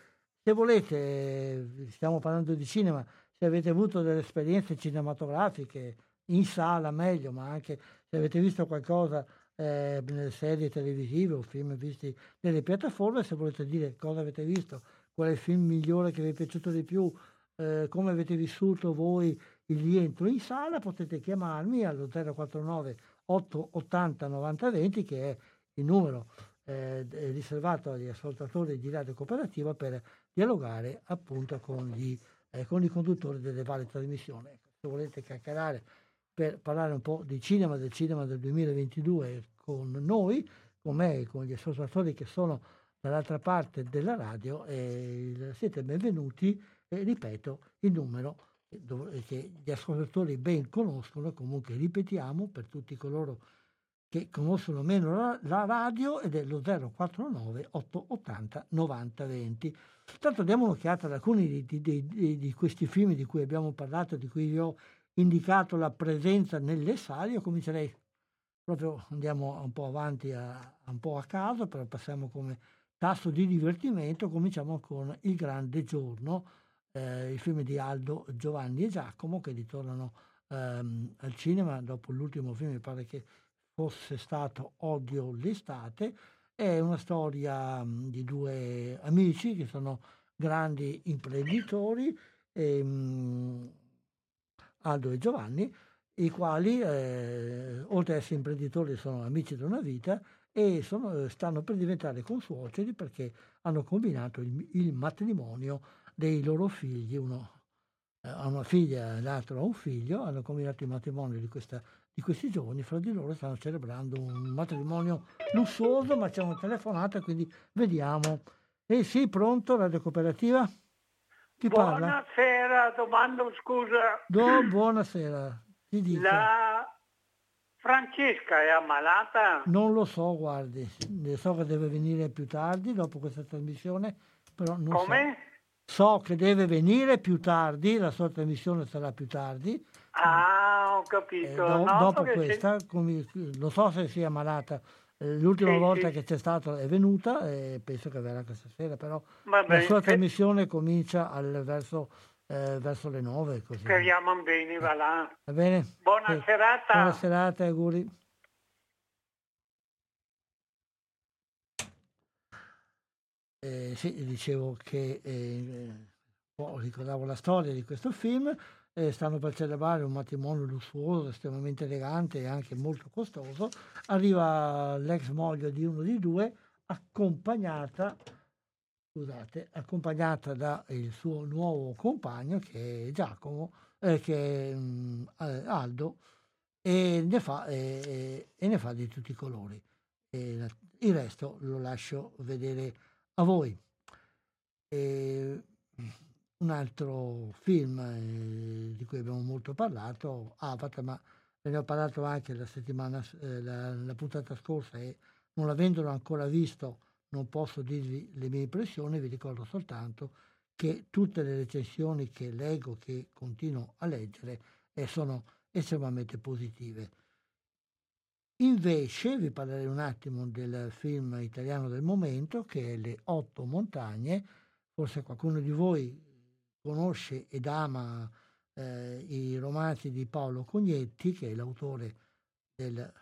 se volete, stiamo parlando di cinema, se avete avuto delle esperienze cinematografiche in sala meglio, ma anche se avete visto qualcosa eh, nelle serie televisive o film visti nelle piattaforme, se volete dire cosa avete visto, qual è il film migliore che vi è piaciuto di più, eh, come avete vissuto voi il rientro in sala, potete chiamarmi allo 049 880 9020 che è il numero eh, riservato agli ascoltatori di Radio Cooperativa per dialogare appunto con, gli, eh, con i conduttori delle varie trasmissioni. Se volete chiacchierare per parlare un po' di cinema, del cinema del 2022 con noi, con me e con gli ascoltatori che sono dall'altra parte della radio. E siete benvenuti e ripeto il numero che gli ascoltatori ben conoscono, comunque ripetiamo per tutti coloro che conoscono meno la, la radio ed è lo 049 880 90 20. Tanto diamo un'occhiata ad alcuni di, di, di, di, questi film di cui abbiamo parlato, di cui vi ho indicato la presenza nelle sale. Io comincerei proprio, andiamo un po' avanti, a, un po' a caso, però passiamo come tasso di divertimento. Cominciamo con Il Grande Giorno, eh, il film di Aldo, Giovanni e Giacomo che ritornano ehm, al cinema dopo l'ultimo film, mi pare che fosse stato Odio l'estate. È una storia mh, di due amici che sono grandi imprenditori, e, mh, Aldo e Giovanni, i quali, eh, oltre ad essere imprenditori, sono amici da una vita e sono, stanno per diventare consuoceri perché hanno combinato il, il matrimonio dei loro figli, uno eh, ha una figlia, l'altro ha un figlio, hanno combinato il matrimonio di, questa, di questi giovani, fra di loro stanno celebrando un matrimonio lussuoso, ma c'è una telefonata, quindi vediamo. Eh sì, pronto, Radio Cooperativa? Chi buonasera, parla? domando scusa. Do, buonasera. La Francesca è ammalata? Non lo so, guardi, so che deve venire più tardi dopo questa trasmissione, però non Come? so. So che deve venire più tardi, la sua trasmissione sarà più tardi. Ah, ho capito. Eh, do, no, dopo questa, come, non so se sia malata. Eh, l'ultima sì, volta sì. che c'è stata è venuta e penso che verrà questa sera, però Vabbè, la sua trasmissione comincia al, verso, eh, verso, le nove. Così. Speriamo bene, va là. Va bene? Buona sì. serata. Buona serata, auguri. Eh, sì, dicevo che eh, ricordavo la storia di questo film, eh, stanno per celebrare un matrimonio lussuoso, estremamente elegante e anche molto costoso, arriva l'ex moglie di uno di due accompagnata, scusate, accompagnata dal suo nuovo compagno che è Giacomo, eh, che è mh, mm, Aldo, e ne, fa, e ne fa di tutti i colori. il resto lo lascio vedere a voi. E un altro film eh, di cui abbiamo molto parlato, Avatar, ma ne ho parlato anche la settimana, eh, la, la, puntata scorsa e non avendolo ancora visto non posso dirvi le mie impressioni, vi ricordo soltanto che tutte le recensioni che leggo, che continuo a leggere, eh, sono estremamente positive. Invece vi parlerei un attimo del film italiano del momento che è Le otto montagne. Forse qualcuno di voi conosce ed ama eh, i romanzi di Paolo Cognetti, che è l'autore del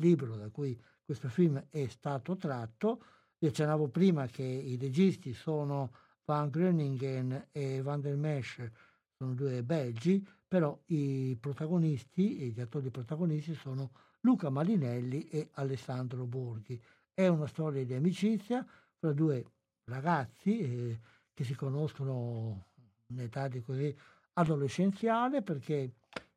libro da cui questo film è stato tratto. Accennavo prima che i registi sono Van Groningen e Van der Mesch, sono due belgi, però i protagonisti, gli attori protagonisti sono Luca Marinelli e Alessandro Borghi. È una storia di amicizia fra due ragazzi eh, che si conoscono in età di così adolescenziale perché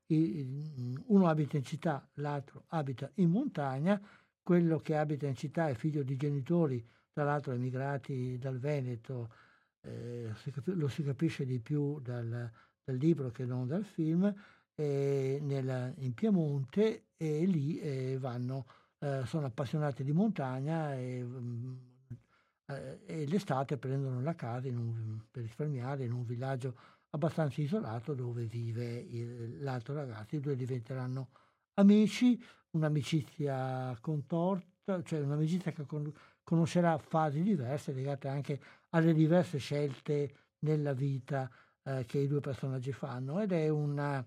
uno abita in città, l'altro abita in montagna, quello che abita in città è figlio di genitori, tra l'altro emigrati dal Veneto, eh, lo si capisce di più dal, dal libro che non dal film, eh, nel, in Piemonte e lì eh, vanno, eh, sono appassionati di montagna e, mm, eh, e l'estate prendono la casa un, per risparmiare in un villaggio abbastanza isolato dove vive il, l'altro ragazzo. I due diventeranno amici, un'amicizia contorta, cioè un'amicizia che con, conoscerà fasi diverse legate anche alle diverse scelte nella vita eh, che i due personaggi fanno ed è una,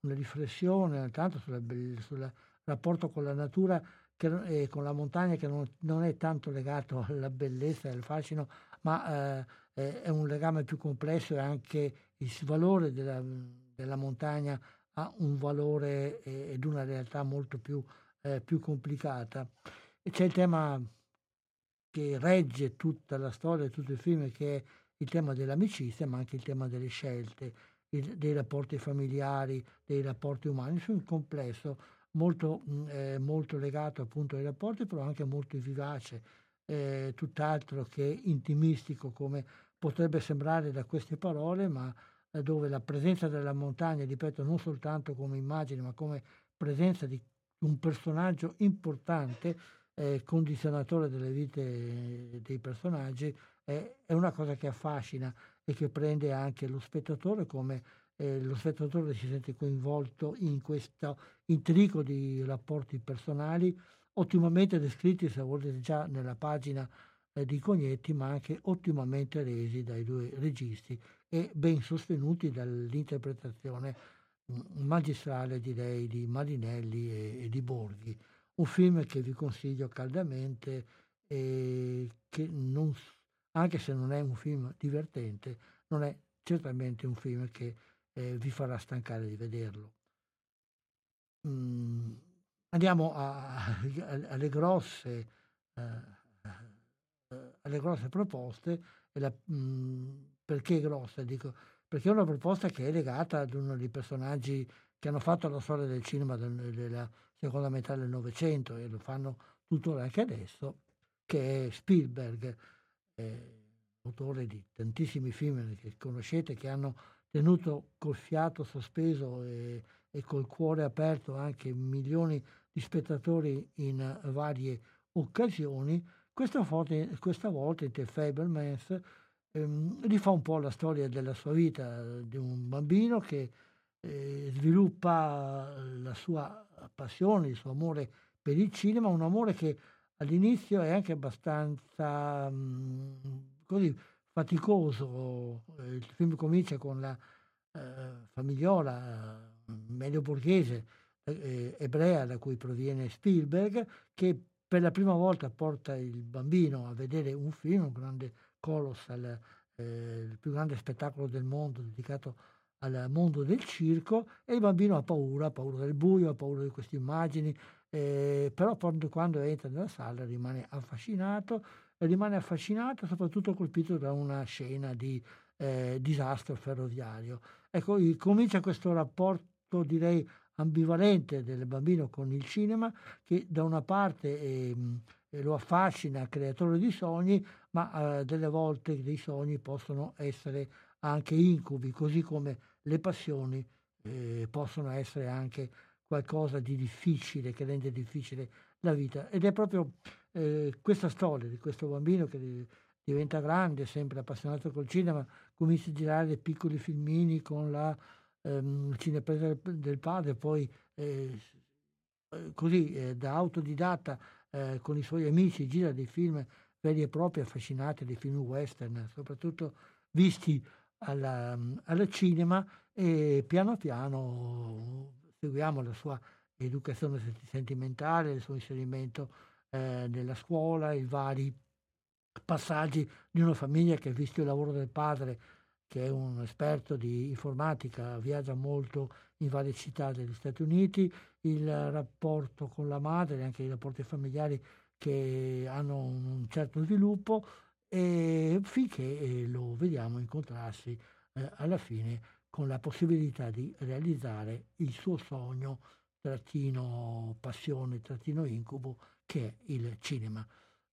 una riflessione tanto sul rapporto con la natura che, e con la montagna che non, non, è tanto legato [LAUGHS] alla bellezza e al fascino, ma eh, è un legame più complesso e anche il valore della, della montagna ha un valore ed una realtà molto più, eh, più complicata. E c'è il tema che regge tutta la storia, tutto il film, che è il tema dell'amicizia, ma anche il tema delle scelte dei rapporti familiari, dei rapporti umani, su un complesso molto, mm, eh, molto legato appunto ai rapporti, però anche molto vivace, eh, tutt'altro che intimistico come potrebbe sembrare da queste parole, ma eh, dove la presenza della montagna, ripeto, non soltanto come immagine, ma come presenza di un personaggio importante, eh, condizionatore delle vite dei personaggi, è una cosa che affascina e che prende anche lo spettatore come eh, lo spettatore si sente coinvolto in questo intrico di rapporti personali ottimamente descritti, se volete, già nella pagina eh, di Cognetti, ma anche ottimamente resi dai due registi e ben sostenuti dall'interpretazione mm, magistrale, direi, di Marinelli e, e, di Borghi. Un film che vi consiglio caldamente e che non, anche se non è un film divertente, non è certamente un film che eh, vi farà stancare di vederlo. Mm, andiamo a, a, alle, grosse, eh, alle grosse proposte. La, mm, perché grossa? Dico, perché è una proposta che è legata ad uno dei personaggi che hanno fatto la storia del cinema del, della seconda metà del Novecento e lo fanno tuttora anche adesso, che è Spielberg, eh, autore di tantissimi film che conoscete, che hanno tenuto col fiato sospeso e, e col cuore aperto anche milioni di spettatori in varie occasioni, questa volta, questa volta in The Fablemans ehm, rifà un po' la storia della sua vita, di un bambino che eh, sviluppa la sua passione, il suo amore per il cinema, un amore che all'inizio è anche abbastanza mh, mm, così faticoso. Il film comincia con la eh, famigliola eh, medio borghese eh, ebrea da cui proviene Spielberg, che per la prima volta porta il bambino a vedere un film, un grande colossal, eh, il più grande spettacolo del mondo dedicato al mondo del circo e il bambino ha paura, ha paura del buio, ha paura di queste immagini, eh, però quando, quando entra nella sala rimane affascinato rimane affascinato, soprattutto colpito da una scena di eh, disastro ferroviario. Ecco, comincia questo rapporto, direi, ambivalente del bambino con il cinema, che da una parte eh, lo affascina, creatore di sogni, ma eh, delle volte dei sogni possono essere anche incubi, così come le passioni eh, possono essere anche qualcosa di difficile, che rende difficile la vita. Ed è proprio eh, questa storia di questo bambino che diventa grande, sempre appassionato col cinema, comincia a girare piccoli filmini con la ehm, cinepresa del padre, poi eh, così eh, da autodidatta eh, con i suoi amici gira dei film veri e propri affascinati, dei film western, soprattutto visti al cinema e piano piano seguiamo la sua educazione sentimentale, il suo inserimento eh, nella scuola, i vari passaggi di una famiglia che, visto il lavoro del padre, che è un esperto di informatica, viaggia molto in varie città degli Stati Uniti, il rapporto con la madre, anche i rapporti familiari che hanno un certo sviluppo, e finché eh, lo vediamo incontrarsi eh, alla fine con la possibilità di realizzare il suo sogno, trattino passione, trattino incubo, che è il cinema.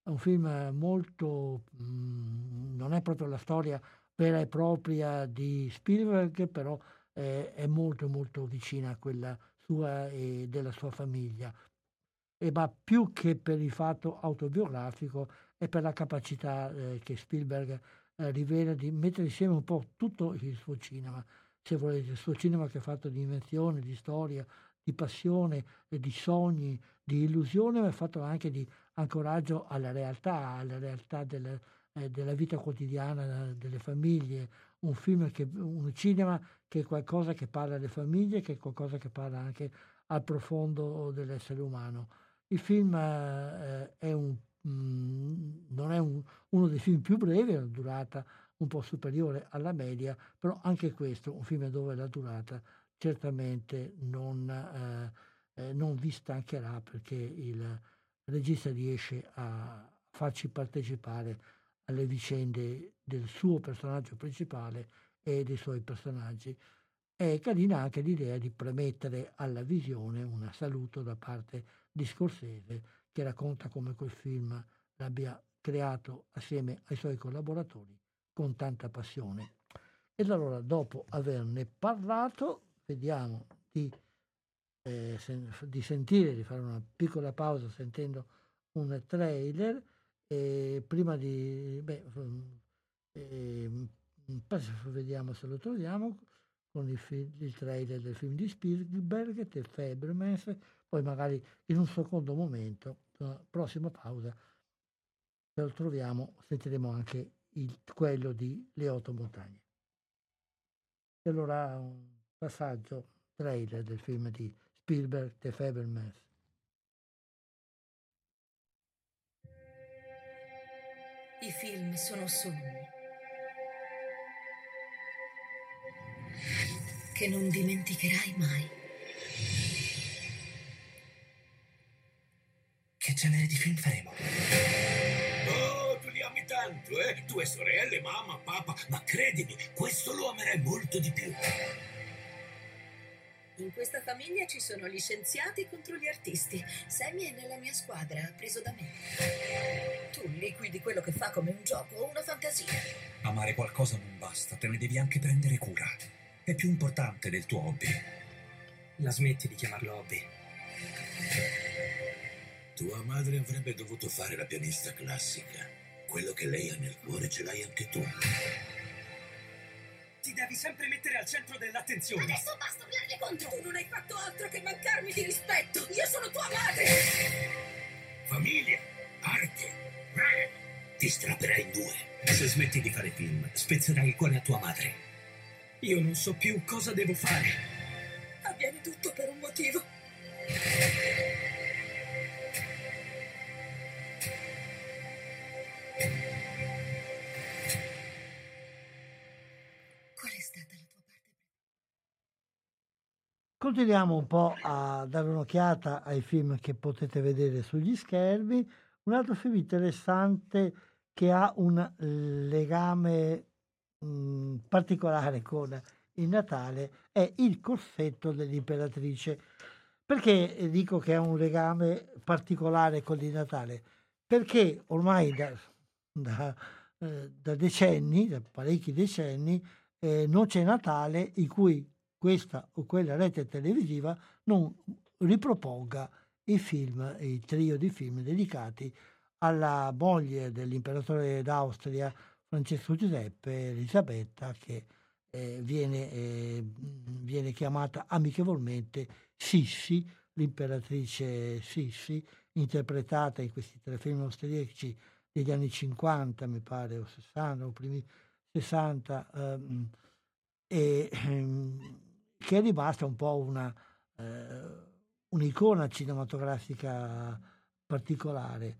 È un film molto, mh, mm, non è proprio la storia vera e propria di Spielberg, però eh, è molto molto vicina a quella sua e della sua famiglia. E, ma più che per il fatto autobiografico è per la capacità eh, che Spielberg eh, rivela di mettere insieme un po' tutto il suo cinema, se volete, il suo cinema che ha fatto di invenzione, di storia, di passione, di sogni, di illusione, ma è fatto anche di ancoraggio alla realtà, alla realtà del, eh, della vita quotidiana delle famiglie, un film che, un cinema che è qualcosa che parla alle famiglie, che è qualcosa che parla anche al profondo dell'essere umano. Il film eh, è un, mh, mm, non è un, uno dei film più brevi, ha una durata un po' superiore alla media, però anche questo, un film dove la durata certamente non, eh, eh, non vi stancherà perché il regista riesce a farci partecipare alle vicende del suo personaggio principale e dei suoi personaggi. È carina anche l'idea di premettere alla visione un saluto da parte di Scorsese che racconta come quel film l'abbia creato assieme ai suoi collaboratori con tanta passione. ed allora dopo averne parlato vediamo di, eh, sen- di sentire, di fare una piccola pausa sentendo un trailer e prima di... Beh, eh, vediamo se lo troviamo con il, film, il trailer del film di Spielberg e Fabermans, poi magari in un secondo momento, prossima pausa, se lo troviamo, sentiremo anche il, quello di Le Otto Montagne. E allora passaggio trailer del film di Spielberg The Fabermans. I film sono sogni che non dimenticherai mai. Che genere di film faremo? Oh, tu li ami tanto, eh? Tue sorelle, mamma, papà, ma credimi, questo lo amerai molto di più. In questa famiglia ci sono gli scienziati contro gli artisti. Sammy è nella mia squadra, preso da me. Tu liquidi quello che fa come un gioco o una fantasia. Amare qualcosa non basta, te ne devi anche prendere cura. È più importante del tuo hobby. La smetti di chiamarlo hobby. Tua madre avrebbe dovuto fare la pianista classica. Quello che lei ha nel cuore ce l'hai anche tu. Ti devi sempre mettere al centro dell'attenzione. Adesso basta urlarle contro! Tu non hai fatto altro che mancarmi di rispetto! Io sono tua madre! Famiglia, arte, eh, ti strapperai in due. Se smetti di fare film, spezzerai il cuore a tua madre. Io non so più cosa devo fare. Continuiamo un po' a dare un'occhiata ai film che potete vedere sugli schermi. Un altro film interessante che ha un legame mh, mm, particolare con il Natale è il corsetto dell'imperatrice. Perché dico che ha un legame particolare con il Natale? Perché ormai da, da, eh, da decenni, da parecchi decenni, eh, non c'è Natale in cui questa o quella rete televisiva non riproponga i film, il trio di film dedicati alla moglie dell'imperatore d'Austria Francesco Giuseppe Elisabetta che eh, viene, eh, viene, chiamata amichevolmente Sissi, l'imperatrice Sissi, interpretata in questi tre film austriaci degli anni 50, mi pare, o 60, o primi 60, ehm, e, ehm, che è rimasta un po' una, eh, un'icona cinematografica particolare.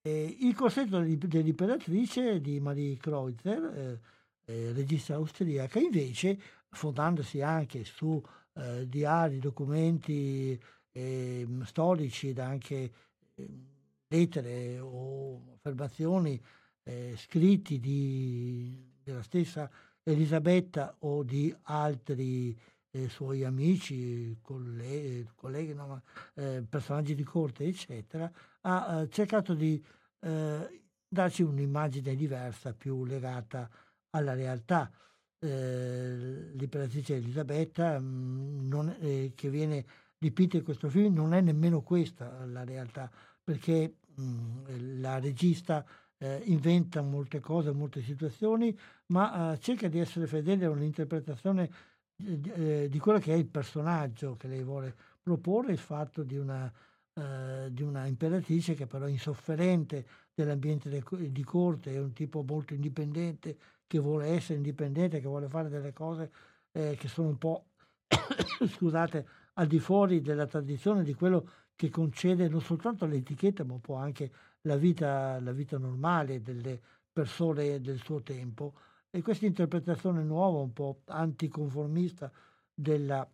Eh, il corsetto dell'imperatrice di Marie Kreutzer, eh, eh, regista austriaca, invece, fondandosi anche su eh, diari, documenti ehm, storici ed anche ehm, lettere o affermazioni eh, scritti di, della stessa Elisabetta o di altri eh, suoi amici, colleghi, colleghi no, eh, personaggi di corte, eccetera, ha eh, cercato di eh, darci un'immagine diversa, più legata alla realtà. Eh, l'imperatrice Elisabetta, mh, mm, non, che viene dipinta in questo film, non è nemmeno questa la realtà, perché mh, mm, la regista inventa molte cose, molte situazioni, ma cerca di essere fedele a un'interpretazione eh, di quello che è il personaggio che lei vuole proporre, il fatto di una, eh, di una imperatrice che però è insofferente dell'ambiente de, di corte, è un tipo molto indipendente, che vuole essere indipendente, che vuole fare delle cose eh, che sono un po', [COUGHS] scusate, al di fuori della tradizione, di quello che concede non soltanto l'etichetta, ma un po' anche la vita, la vita normale delle persone del suo tempo. E questa interpretazione nuova, un po' anticonformista della,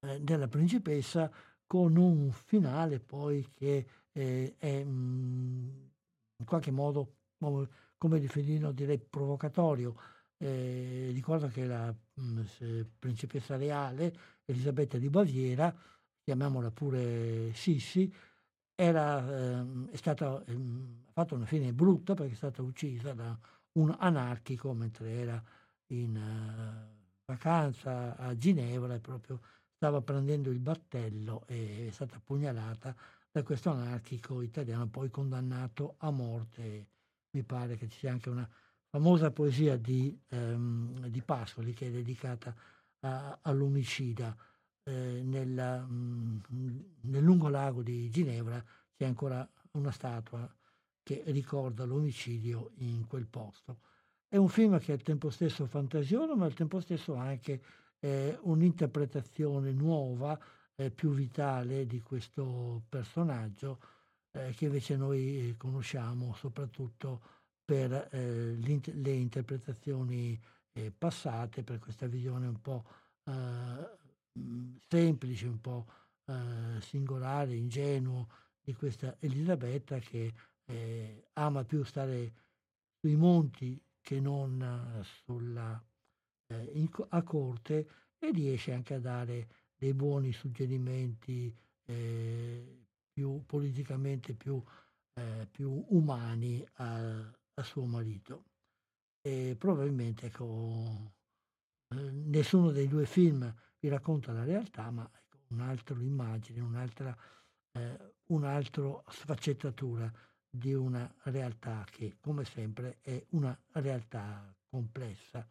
eh, della principessa, con un finale poi che eh, è mh, mm, in qualche modo, come definirlo, direi provocatorio. Eh, ricordo che la mh, mm, principessa reale, Elisabetta di Baviera, chiamiamola pure Sissi, era, eh, è stata, eh, ha fatto una fine brutta perché è stata uccisa da un anarchico mentre era in uh, vacanza a Ginevra e proprio stava prendendo il battello e è stata pugnalata da questo anarchico italiano, poi condannato a morte. Mi pare che ci sia anche una famosa poesia di, um, di Pascoli che è dedicata a, all'omicida. Eh, nella, mh, nel lungo lago di Ginevra c'è ancora una statua che ricorda l'omicidio in quel posto. È un film che è al tempo stesso fantasioso, ma al tempo stesso anche eh, un'interpretazione nuova, eh, più vitale di questo personaggio, eh, che invece noi conosciamo soprattutto per eh, le interpretazioni eh, passate, per questa visione un po' eh, semplice, un po' singolare, ingenuo di questa Elisabetta che eh, ama più stare sui monti che non sulla, eh, in, a corte e riesce anche a dare dei buoni suggerimenti eh, più politicamente più, eh, più umani a, a, suo marito. E probabilmente ecco, eh, nessuno dei due film vi racconta la realtà, ma ecco, un'altra immagine, un'altra, eh, un'altra sfaccettatura di una realtà che, come sempre, è una realtà complessa.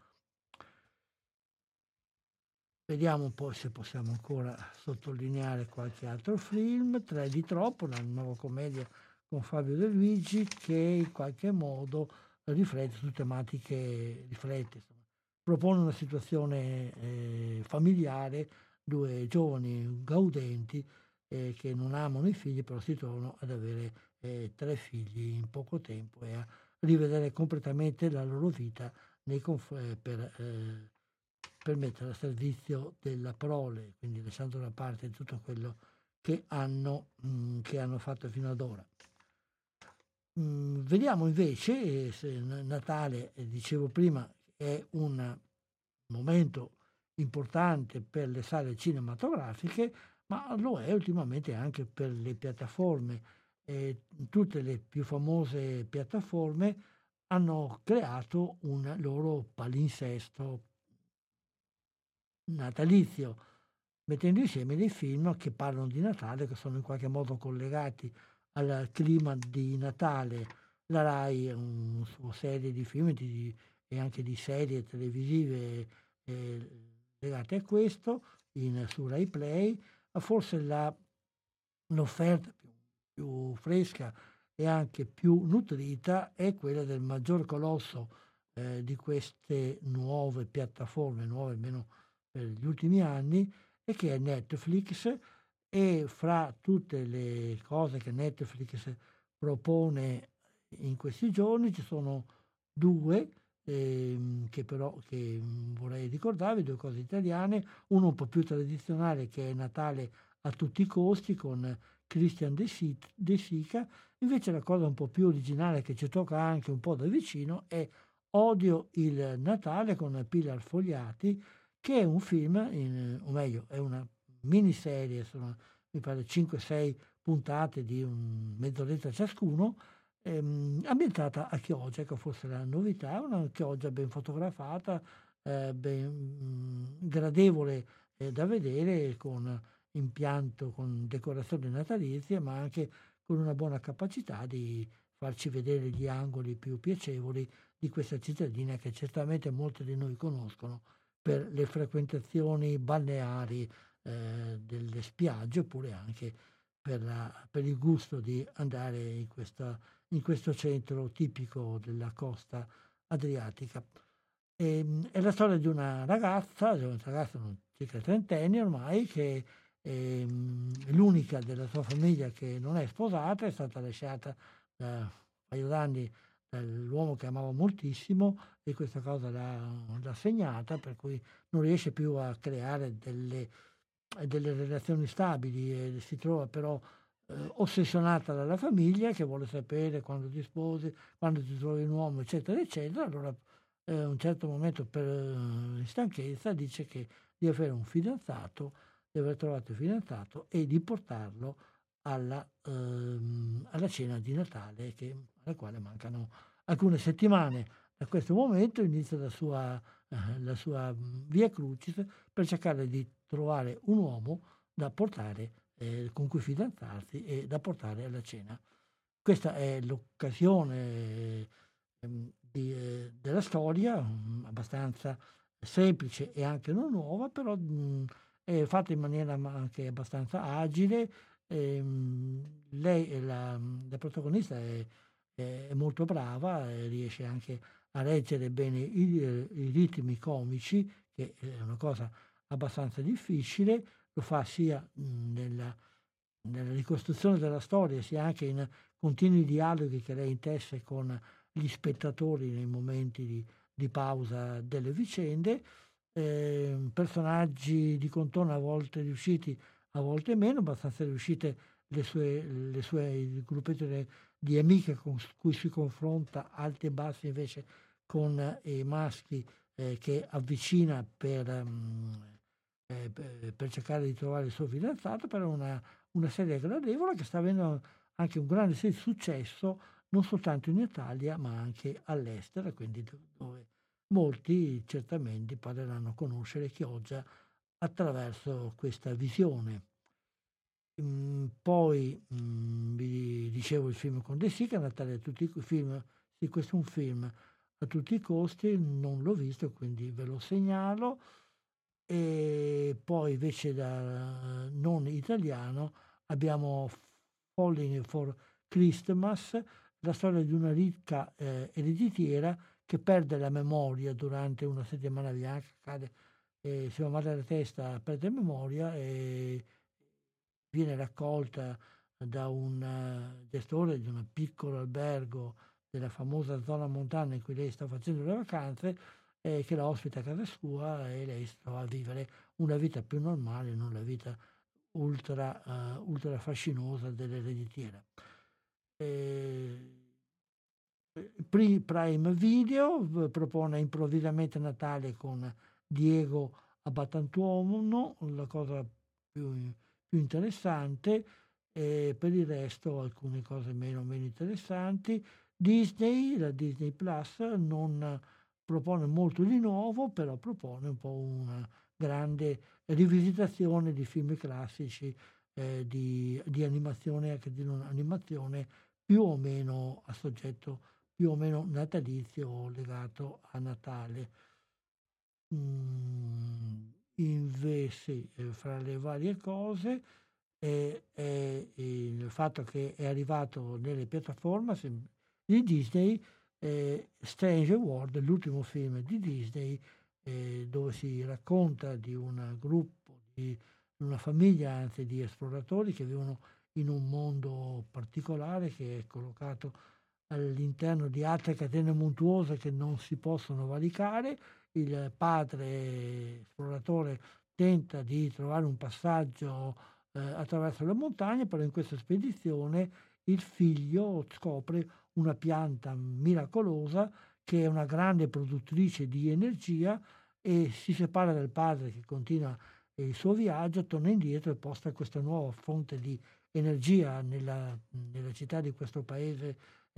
Vediamo un po' se possiamo ancora sottolineare qualche altro film. Tre di troppo, una nuova commedia con Fabio De Luigi che in qualche modo riflette su tematiche, riflette, insomma, propone una situazione eh, familiare, due giovani gaudenti eh, che non amano i figli però si trovano ad avere eh, tre figli in poco tempo e a rivedere completamente la loro vita conf- eh, per, eh, per, mettere a servizio della prole, quindi lasciando da parte tutto quello che hanno, mh, mm, che hanno fatto fino ad ora. Mm, vediamo invece, se Natale, eh, dicevo prima, è un momento importante per le sale cinematografiche, ma lo è ultimamente anche per le piattaforme eh, tutte le più famose piattaforme hanno creato un loro palinsesto natalizio, mettendo insieme dei film che parlano di Natale, che sono in qualche modo collegati al clima di Natale. La RAI è una sua serie di film di, e anche di serie televisive eh, legate a questo, in, su Rai Play, forse la, l'offerta più fresca e anche più nutrita è quella del maggior colosso eh, di queste nuove piattaforme, nuove almeno per gli ultimi anni, e che è Netflix e fra tutte le cose che Netflix propone in questi giorni ci sono due ehm, che però che vorrei ricordarvi, due cose italiane, uno un po' più tradizionale che è Natale a tutti i costi con Christian De Sica, invece la cosa un po' più originale che ci tocca anche un po' da vicino è Odio il Natale con Pilar Fogliati, che è un film, in, o meglio, è una miniserie, sono mi pare 5-6 puntate di mezz'oretta ciascuno, ehm, ambientata a Chioggia, che forse è la novità, una Chioggia ben fotografata, eh, ben mh, mm, gradevole eh, da vedere, con impianto con decorazioni natalizie, ma anche con una buona capacità di farci vedere gli angoli più piacevoli di questa cittadina che certamente molti di noi conoscono per le frequentazioni balneari eh, delle spiagge oppure anche per, la, per, il gusto di andare in, questa, in, questo centro tipico della costa adriatica. E, ehm, è la storia di una ragazza, di una ragazza circa trentenne ormai, che Ehm, l'unica della sua famiglia che non è sposata, è stata lasciata da un paio d'anni dall'uomo che amava moltissimo e questa cosa l'ha, l'ha segnata, per cui non riesce più a creare delle, delle relazioni stabili e si trova però eh, ossessionata dalla famiglia che vuole sapere quando ti sposi, quando ti trovi un uomo, eccetera, eccetera. Allora eh, a un certo momento per eh, stanchezza dice che deve avere un fidanzato di aver trovato il fidanzato e di portarlo alla, ehm, alla cena di Natale, che, alla quale mancano alcune settimane. Da questo momento inizia la sua, eh, la sua via crucis per cercare di trovare un uomo da portare, eh, con cui fidanzarsi e da portare alla cena. Questa è l'occasione ehm, di, eh, della storia, mh, abbastanza semplice e anche non nuova, però mh, è fatta in maniera anche abbastanza agile. Ehm, lei, la, la protagonista, è, è, molto brava, riesce anche a reggere bene i, i, ritmi comici, che è una cosa abbastanza difficile, lo fa sia nella, nella ricostruzione della storia, sia anche in continui dialoghi che lei intesse con gli spettatori nei momenti di, di pausa delle vicende, eh, personaggi di contorno a volte riusciti, a volte meno, abbastanza riuscite le sue, le sue il gruppetto di amiche con cui si confronta alti e bassi invece con eh, i maschi eh, che avvicina per, um, eh, per, cercare di trovare il suo fidanzato, però una, una serie gradevole che sta avendo anche un grande successo non soltanto in Italia ma anche all'estero, quindi dove molti certamente potranno conoscere Chioggia attraverso questa visione. Mm, poi mm, vi dicevo il film con De Sica, Natale a tutti i film, sì, questo è un film a tutti i costi, non l'ho visto, quindi ve lo segnalo. E poi invece da non italiano abbiamo Falling for Christmas, la storia di una ricca eh, ereditiera che perde la memoria durante una settimana bianca, cade, eh, si va male la testa, perde memoria e viene raccolta da un uh, gestore di un piccolo albergo della famosa zona montana in cui lei sta facendo le vacanze eh, che la ospita a casa sua e lei trova a vivere una vita più normale, non la vita ultra, uh, ultra fascinosa dell'ereditiera. Eh, Prime Video propone improvvisamente Natale con Diego Abbatantuomo, la cosa più, più interessante, e per il resto alcune cose meno, meno interessanti. Disney, la Disney Plus, non propone molto di nuovo, però propone un po' una grande rivisitazione di film classici eh, di, di, animazione, anche di non animazione, più o meno a soggetto più o meno natalizio legato a Natale. Mm, invece, eh, fra le varie cose, è, è, il fatto che è arrivato nelle piattaforme di Disney eh, Strange World, l'ultimo film di Disney, eh, dove si racconta di un gruppo, di una famiglia anzi di esploratori che vivono in un mondo particolare che è collocato all'interno di altre catene montuose che non si possono valicare. Il padre esploratore tenta di trovare un passaggio eh, attraverso le montagne, però in questa spedizione il figlio scopre una pianta miracolosa che è una grande produttrice di energia e si separa dal padre che continua il suo viaggio, torna indietro e posta questa nuova fonte di energia nella, nella città di questo paese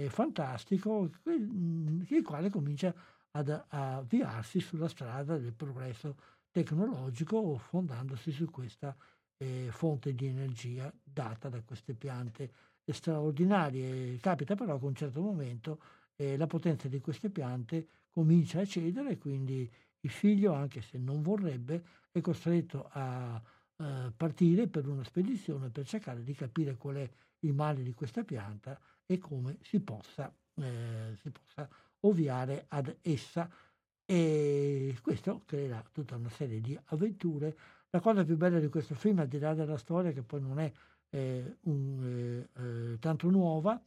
fantastico, il quale comincia ad avviarsi sulla strada del progresso tecnologico fondandosi su questa eh, fonte di energia data da queste piante straordinarie. Capita però che a un certo momento eh, la potenza di queste piante comincia a cedere quindi il figlio, anche se non vorrebbe, è costretto a eh, partire per una spedizione per cercare di capire qual è il male di questa pianta e come si possa, eh, si possa ovviare ad essa. E questo creerà tutta una serie di avventure. La cosa più bella di questo film, al di là della storia, che poi non è eh, un, eh, eh tanto nuova,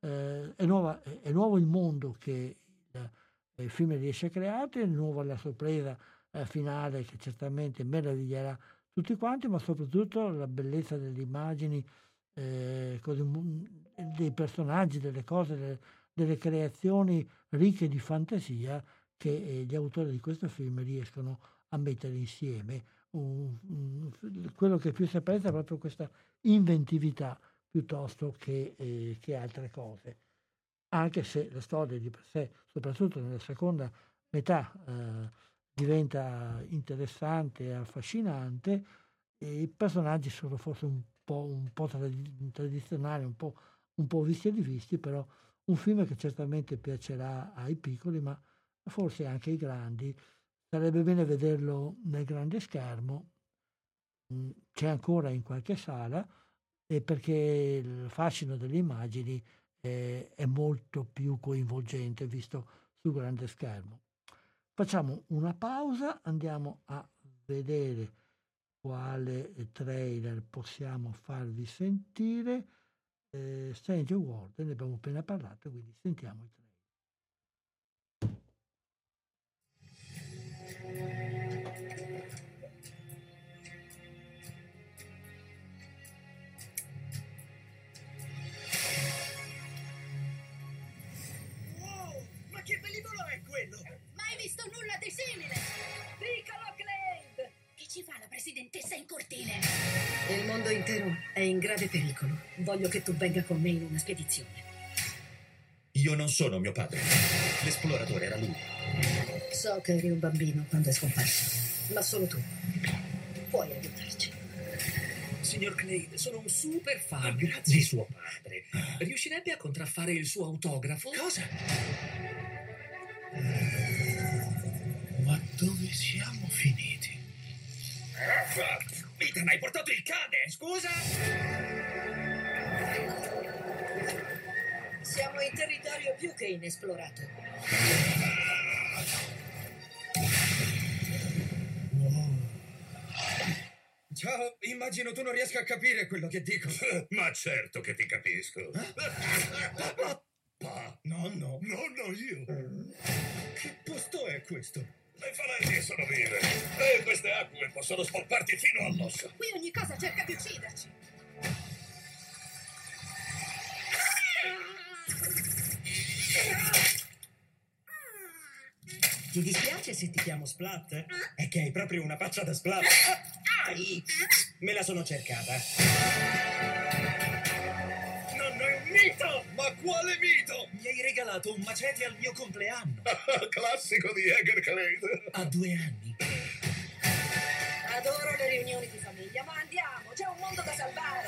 eh, è, nuova, è, nuovo il mondo che il, il film riesce a creare, è nuova la sorpresa eh, finale che certamente meraviglierà tutti quanti, ma soprattutto la bellezza delle immagini, eh, dei personaggi, delle cose, delle, delle, creazioni ricche di fantasia che eh, gli autori di questo film riescono a mettere insieme. Un, un, quello che più si apprezza è proprio questa inventività piuttosto che, eh, che altre cose. anche se la storia di per sé, soprattutto nella seconda metà, eh, diventa interessante e affascinante e i personaggi sono forse un po', un po trad- tradizionali, un po', un po' visti e rivisti, però un film che certamente piacerà ai piccoli, ma forse anche ai grandi. Sarebbe bene vederlo nel grande schermo, mm, c'è ancora in qualche sala, perché il fascino delle immagini è, è molto più coinvolgente visto sul grande schermo. Facciamo una pausa, andiamo a vedere quale trailer possiamo farvi sentire. Eh, Stranger World, ne abbiamo appena parlato, quindi sentiamo il trailer. Presidentessa in cortile? Il mondo intero è in grave pericolo. Voglio che tu venga con me in una spedizione. Io non sono mio padre. L'esploratore era lui. So che eri un bambino quando è scomparso, ma solo tu puoi aiutarci. Signor Clade, sono un super fan di suo padre. Riuscirebbe a contraffare il suo autografo? Cosa? Ma dove siamo finiti? Ethan, hai portato il cane! Scusa? Siamo in territorio più che inesplorato. Ciao, immagino tu non riesca a capire quello che dico. [LAUGHS] Ma certo che ti capisco. [LAUGHS] Papà, nonno. Nonno io. Che posto è questo? Le faleglie sono vive e queste acque possono spolparti fino all'osso. Qui ogni cosa cerca di ucciderci. Ti dispiace se ti chiamo Splat? È che hai proprio una faccia da Splat. Ai! Me la sono cercata. Nonno è un mito! Quale mito? Mi hai regalato un macete al mio compleanno. [LAUGHS] Classico di Eger Clade. A due anni. Adoro le riunioni di famiglia, ma andiamo, c'è un mondo da salvare.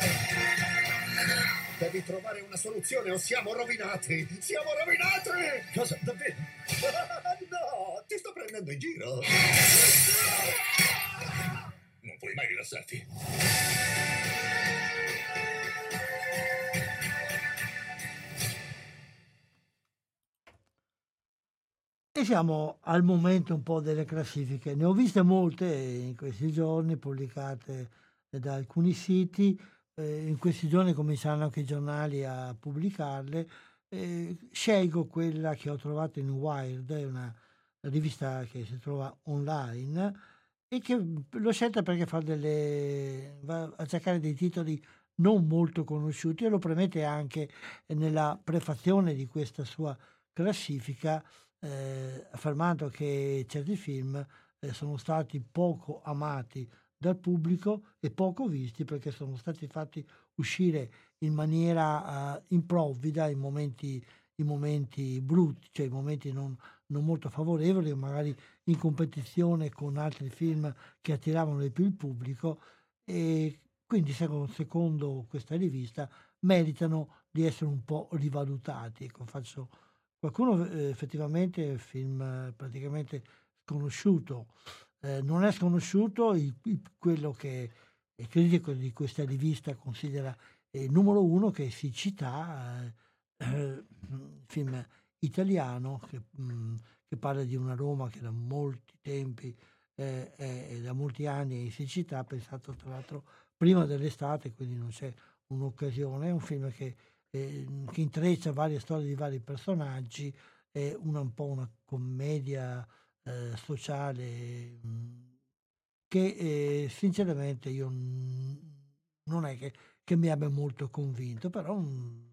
Devi trovare una soluzione o siamo rovinati. Siamo rovinati! Cosa? Davvero? [LAUGHS] no, ti sto prendendo in giro. [LAUGHS] Non puoi mai rilassarti. E siamo al momento un po' delle classifiche. Ne ho viste molte in questi giorni, pubblicate da alcuni siti. Eh, in questi giorni cominceranno anche i giornali a pubblicarle. Eh, scelgo quella che ho trovato in Wired, è una rivista che si trova online e che l'ho scelta perché fa delle, va a cercare dei titoli non molto conosciuti e lo premette anche nella prefazione di questa sua classifica eh, affermando che certi film eh, sono stati poco amati dal pubblico e poco visti perché sono stati fatti uscire in maniera uh, improvvida in momenti, in momenti brutti, cioè in momenti non, non molto favorevoli, magari in competizione con altri film che attiravano di più il pubblico e quindi secondo, secondo questa rivista meritano di essere un po' rivalutati. Ecco, faccio, qualcuno eh, effettivamente è un film eh, praticamente sconosciuto, eh, non è sconosciuto il, il, quello che il critico di questa rivista considera il numero uno che si cita, eh, film italiano che, mh, che, parla di una Roma che da molti tempi eh, è, da molti anni è in siccità, pensato tra l'altro prima dell'estate, quindi non c'è un'occasione, è un film che, eh, che intreccia varie storie di vari personaggi, è una, un po' una commedia eh, sociale mh, che eh, sinceramente io non è che, che, mi abbia molto convinto, però un,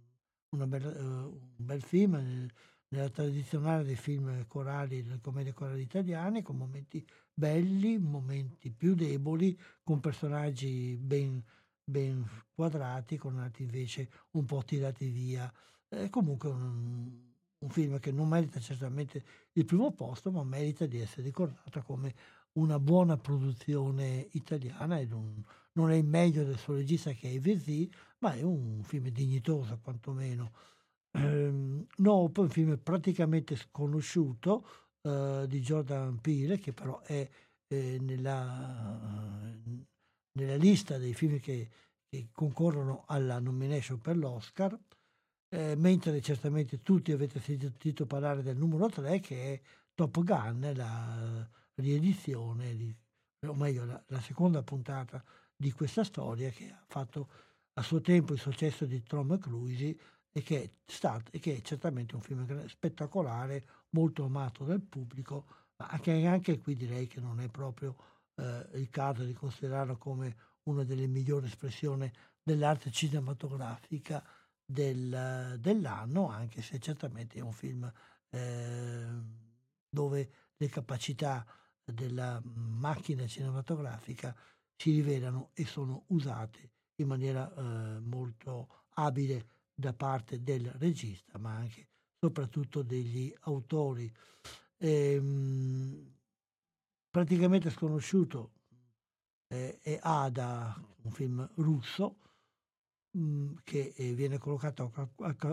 bella, uh, un bel film eh, nella tradizionale dei film corali, delle commedie corali italiane, con momenti belli, momenti più deboli, con personaggi ben, ben quadrati, con altri invece un po' tirati via È comunque un, un film che non merita certamente il primo posto, ma merita di essere ricordato come una buona produzione italiana ed un, non è il meglio del suo regista che è Vezzi, ma è un film dignitoso quantomeno. Ehm, no, poi un film praticamente sconosciuto eh, di Jordan Peele, che però è eh, nella, nella, lista dei film che, che, concorrono alla nomination per l'Oscar, eh, mentre certamente tutti avete sentito parlare del numero 3 che è Top Gun, la riedizione, di, o meglio la, la seconda puntata di questa storia che ha fatto a suo tempo il successo di Tom Cruise e che è, stato, e che è certamente un film spettacolare, molto amato dal pubblico, ma anche, anche qui direi che non è proprio eh, il caso di considerarlo come una delle migliori espressioni dell'arte cinematografica del, dell'anno, anche se certamente è un film eh, dove le capacità della macchina cinematografica si rivelano e sono usate in maniera eh, molto abile da parte del regista, ma anche soprattutto degli autori. Ehm, praticamente sconosciuto eh, è Ada, un film russo, mm, che eh, viene collocato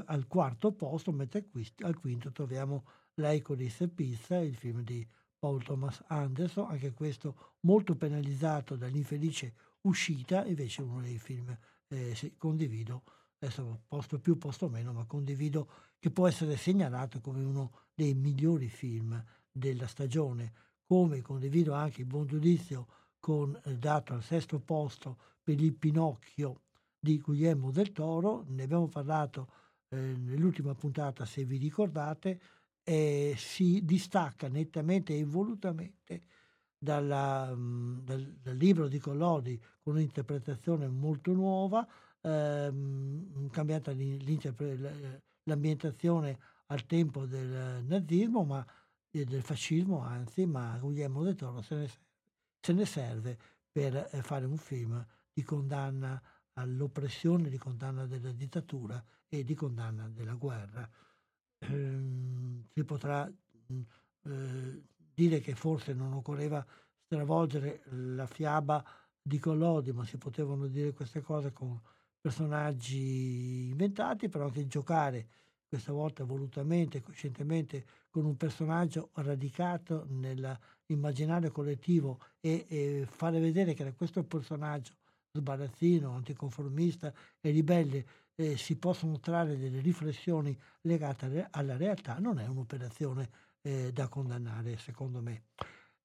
al, quarto posto, mentre al quinto troviamo L'Icoris e Pizza, il film di Paul Thomas Anderson, anche questo molto penalizzato dall'infelice uscita, invece uno dei film eh, sì, condivido, adesso posto più, posto meno, ma condivido che può essere segnalato come uno dei migliori film della stagione, come condivido anche il buon giudizio con, eh, dato al sesto posto per il Pinocchio di Guglielmo del Toro, ne abbiamo parlato eh, nell'ultima puntata se vi ricordate, eh, si distacca nettamente e volutamente dalla, mh, dal, dal, libro di Collodi con un'interpretazione molto nuova, ehm, cambiata l'ambientazione al tempo del nazismo ma, del fascismo, anzi, ma Guglielmo del Toro se ne, se ne serve per eh, fare un film di condanna all'oppressione, di condanna della dittatura e di condanna della guerra. Ehm, si potrà mh, eh, dire che forse non occorreva stravolgere la fiaba di Collodi, ma si potevano dire queste cose con personaggi inventati, però anche giocare questa volta volutamente, coscientemente, con un personaggio radicato nell'immaginario collettivo e, e fare vedere che era questo personaggio sbarazzino, anticonformista e ribelle eh, si possono trarre delle riflessioni legate alla realtà, non è un'operazione eh, da condannare, secondo me.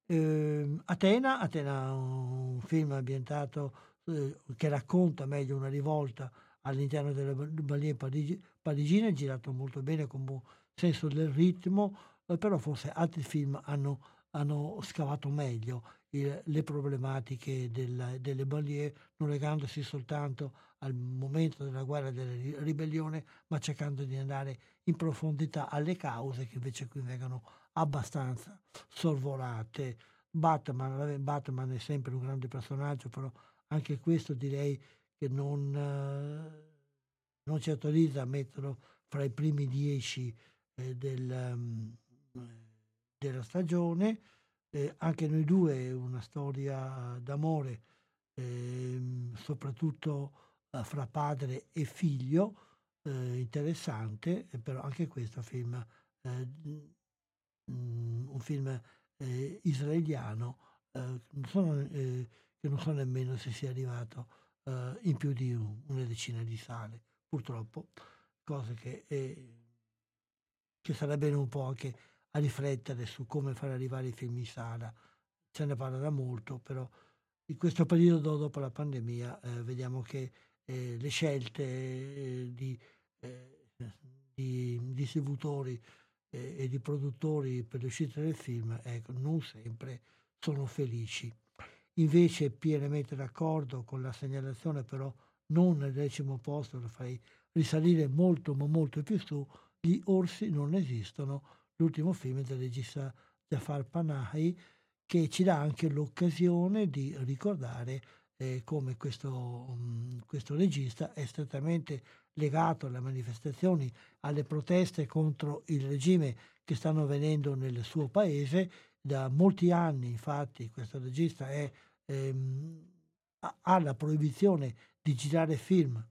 Eh, Atena, Atena, un film ambientato eh, che racconta meglio una rivolta all'interno delle banlieue parigi, parigine, girato molto bene con buon senso del ritmo, eh, però forse altri film hanno, hanno scavato meglio il, le problematiche del, delle banlieue, non legandosi soltanto al momento della guerra della ribellione, ma cercando di andare in profondità alle cause che invece qui vengono abbastanza sorvolate. Batman, Batman è sempre un grande personaggio, però anche questo direi che non, eh, non ci autorizza a metterlo fra i primi dieci eh, del, um, della stagione. Eh, anche noi due una storia d'amore, ehm, soprattutto eh, fra padre e figlio, eh, interessante, però anche questo film, eh, mm, un film israeliano, eh, sono, che non so nemmeno se sia arrivato in più di un, una decina di sale, purtroppo, cose che, che sarebbe un po' anche a riflettere su come far arrivare i film in sala. Se ne parla da molto, però in questo periodo dopo la pandemia vediamo che eh, le scelte eh, di, eh, di, distributori eh, e di produttori per l'uscita del film ecco, non sempre sono felici. Invece pienamente d'accordo con la segnalazione, però non nel decimo posto, lo farei risalire molto ma molto più su, Gli orsi non esistono, l'ultimo film del regista Jafar Panahi, che ci dà anche l'occasione di ricordare eh, come questo, um, questo, regista è strettamente legato alle manifestazioni, alle proteste contro il regime che stanno avvenendo nel suo paese. Da molti anni, infatti, questo regista è, ehm, ha la proibizione di girare film,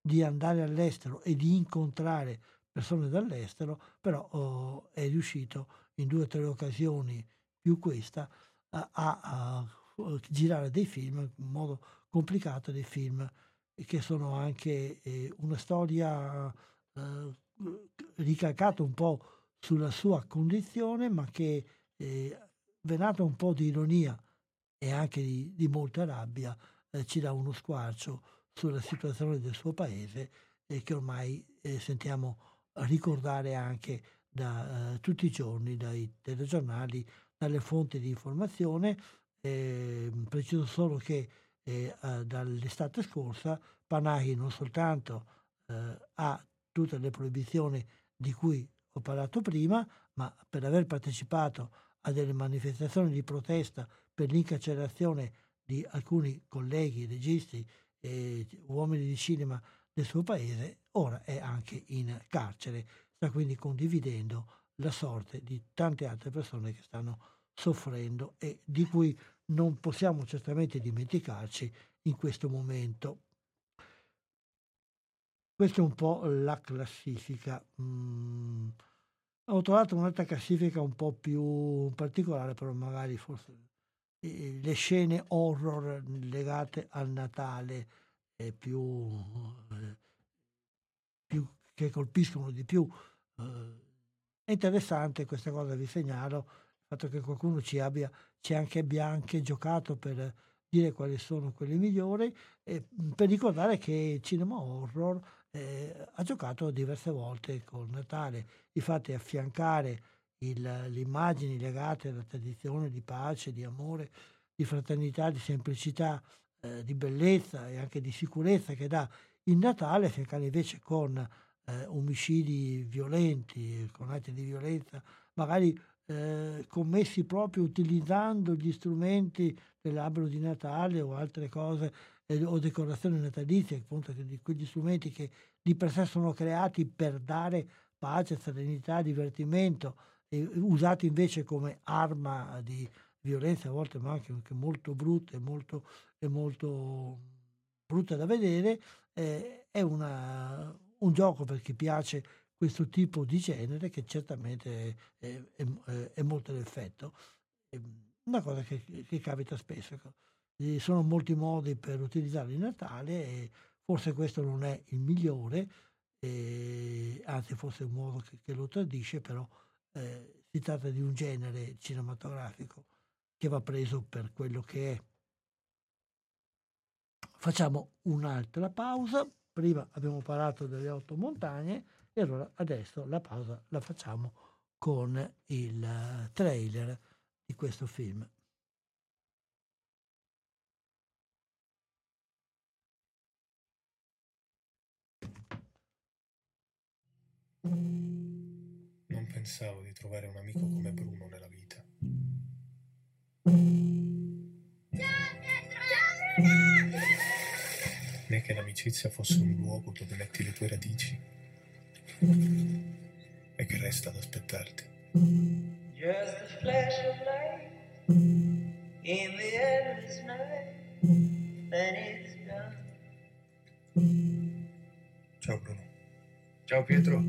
di andare all'estero e di incontrare persone dall'estero, però oh, è riuscito in due o tre occasioni più questa a, a, a girare dei film in modo complicato, dei film che sono anche eh, una storia eh, ricalcata un po' sulla sua condizione, ma che eh, venata un po' di ironia e anche di, di molta rabbia, eh, ci dà uno squarcio sulla situazione del suo paese e che ormai eh, sentiamo ricordare anche da eh, tutti i giorni dai telegiornali, dalle fonti di informazione. Eh, preciso solo che eh, dall'estate scorsa Panahi non soltanto eh, ha tutte le proibizioni di cui ho parlato prima, ma per aver partecipato a delle manifestazioni di protesta per l'incarcerazione di alcuni colleghi, registi e uomini di cinema del suo paese, ora è anche in carcere, sta quindi condividendo la sorte di tante altre persone che stanno soffrendo e di cui non possiamo certamente dimenticarci in questo momento. Questa è un po' la classifica. Mm. Ho trovato un'altra classifica un po' più particolare, però magari forse le scene horror legate al Natale eh, più, più, che colpiscono di più. Eh, è interessante questa cosa, vi segnalo fatto che qualcuno ci abbia, ci anche, abbia anche giocato per dire quali sono quelli migliori e per ricordare che cinema horror eh, ha giocato diverse volte con Natale, infatti affiancare il, le immagini legate alla tradizione di pace, di amore, di fraternità, di semplicità, eh, di bellezza e anche di sicurezza che dà. Il Natale, affiancare invece con eh, omicidi violenti, con atti di violenza, magari eh, commessi proprio utilizzando gli strumenti dell'albero di Natale o altre cose eh, o decorazioni natalizie, appunto di quegli strumenti che di per sé sono creati per dare pace, serenità, divertimento, usati invece come arma di violenza a volte ma anche, anche molto brutta e molto, e molto brutta da vedere, eh, è una, un gioco per chi piace questo tipo di genere che certamente è, è, è molto d'effetto. Una cosa che, che capita spesso. Ecco. Sono molti modi per utilizzare il Natale e forse questo non è il migliore, eh, anzi forse è un modo che, che lo tradisce, però eh, si tratta di un genere cinematografico che va preso per quello che è. Facciamo un'altra pausa. Prima abbiamo parlato delle otto montagne e allora adesso la pausa la facciamo con il trailer di questo film. Non pensavo di trovare un amico come Bruno nella vita. Né che l'amicizia fosse un luogo dove metti le tue radici e che resta ad aspettarti. Just a flash of light in the endless night, then it's done. Ciao Bruno. Ciao Pietro.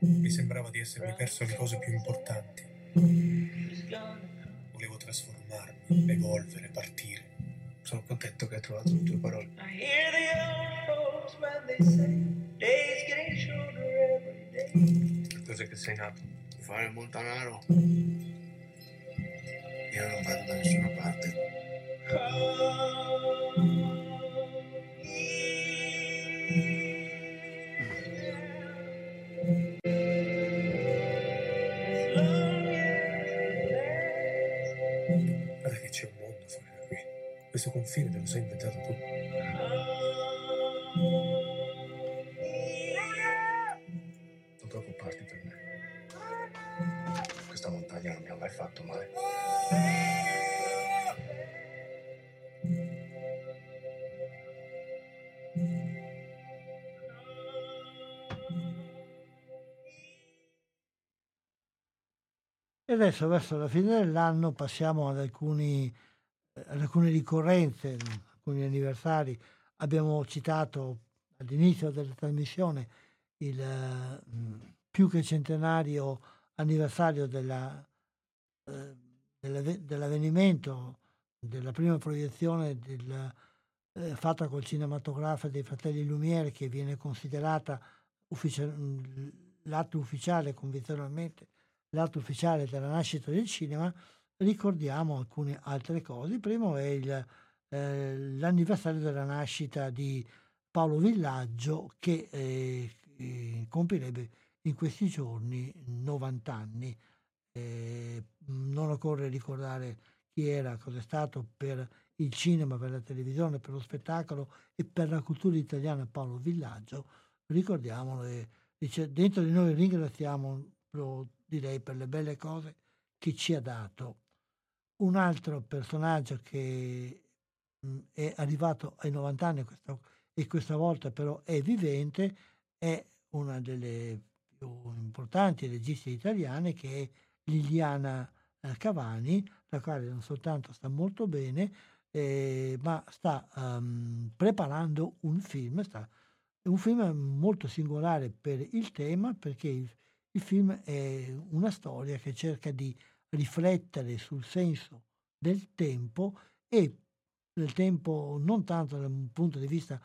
Mi sembrava di essermi perso le cose più importanti. Volevo trasformarmi, evolvere, partire. Sono contento che hai trovato le tue parole. Cos'è che sei nato? Fare il montanaro. Io non vado da nessuna parte. Questo confine te lo sei inventato tu. Non preoccuparti per me. Questa montagna non mi ha mai fatto male. E adesso verso la fine dell'anno passiamo ad alcuni alcune ricorrenze, alcuni anniversari. Abbiamo citato all'inizio della trasmissione il uh, più che centenario anniversario della, uh, dell'avvenimento della prima proiezione del, eh, fatta col cinematografo dei fratelli Lumiere che viene considerata ufficial- l'atto ufficiale convenzionalmente l'atto ufficiale della nascita del cinema ricordiamo alcune altre cose. Il primo è il, eh, l'anniversario della nascita di Paolo Villaggio che eh, eh compirebbe in questi giorni 90 anni. Eh, non occorre ricordare chi era, cosa è stato per il cinema, per la televisione, per lo spettacolo e per la cultura italiana Paolo Villaggio, ricordiamolo e dice, dentro di noi ringraziamo, direi, per le belle cose che ci ha dato. Un altro personaggio che mh, è arrivato ai 90 anni questa, e questa volta però è vivente è una delle più importanti registe italiane che è Liliana eh, Cavani, la quale non soltanto sta molto bene, eh, ma sta um, preparando un film, sta, un film molto singolare per il tema, perché il, il film è una storia che cerca di riflettere sul senso del tempo e del tempo non tanto dal punto di vista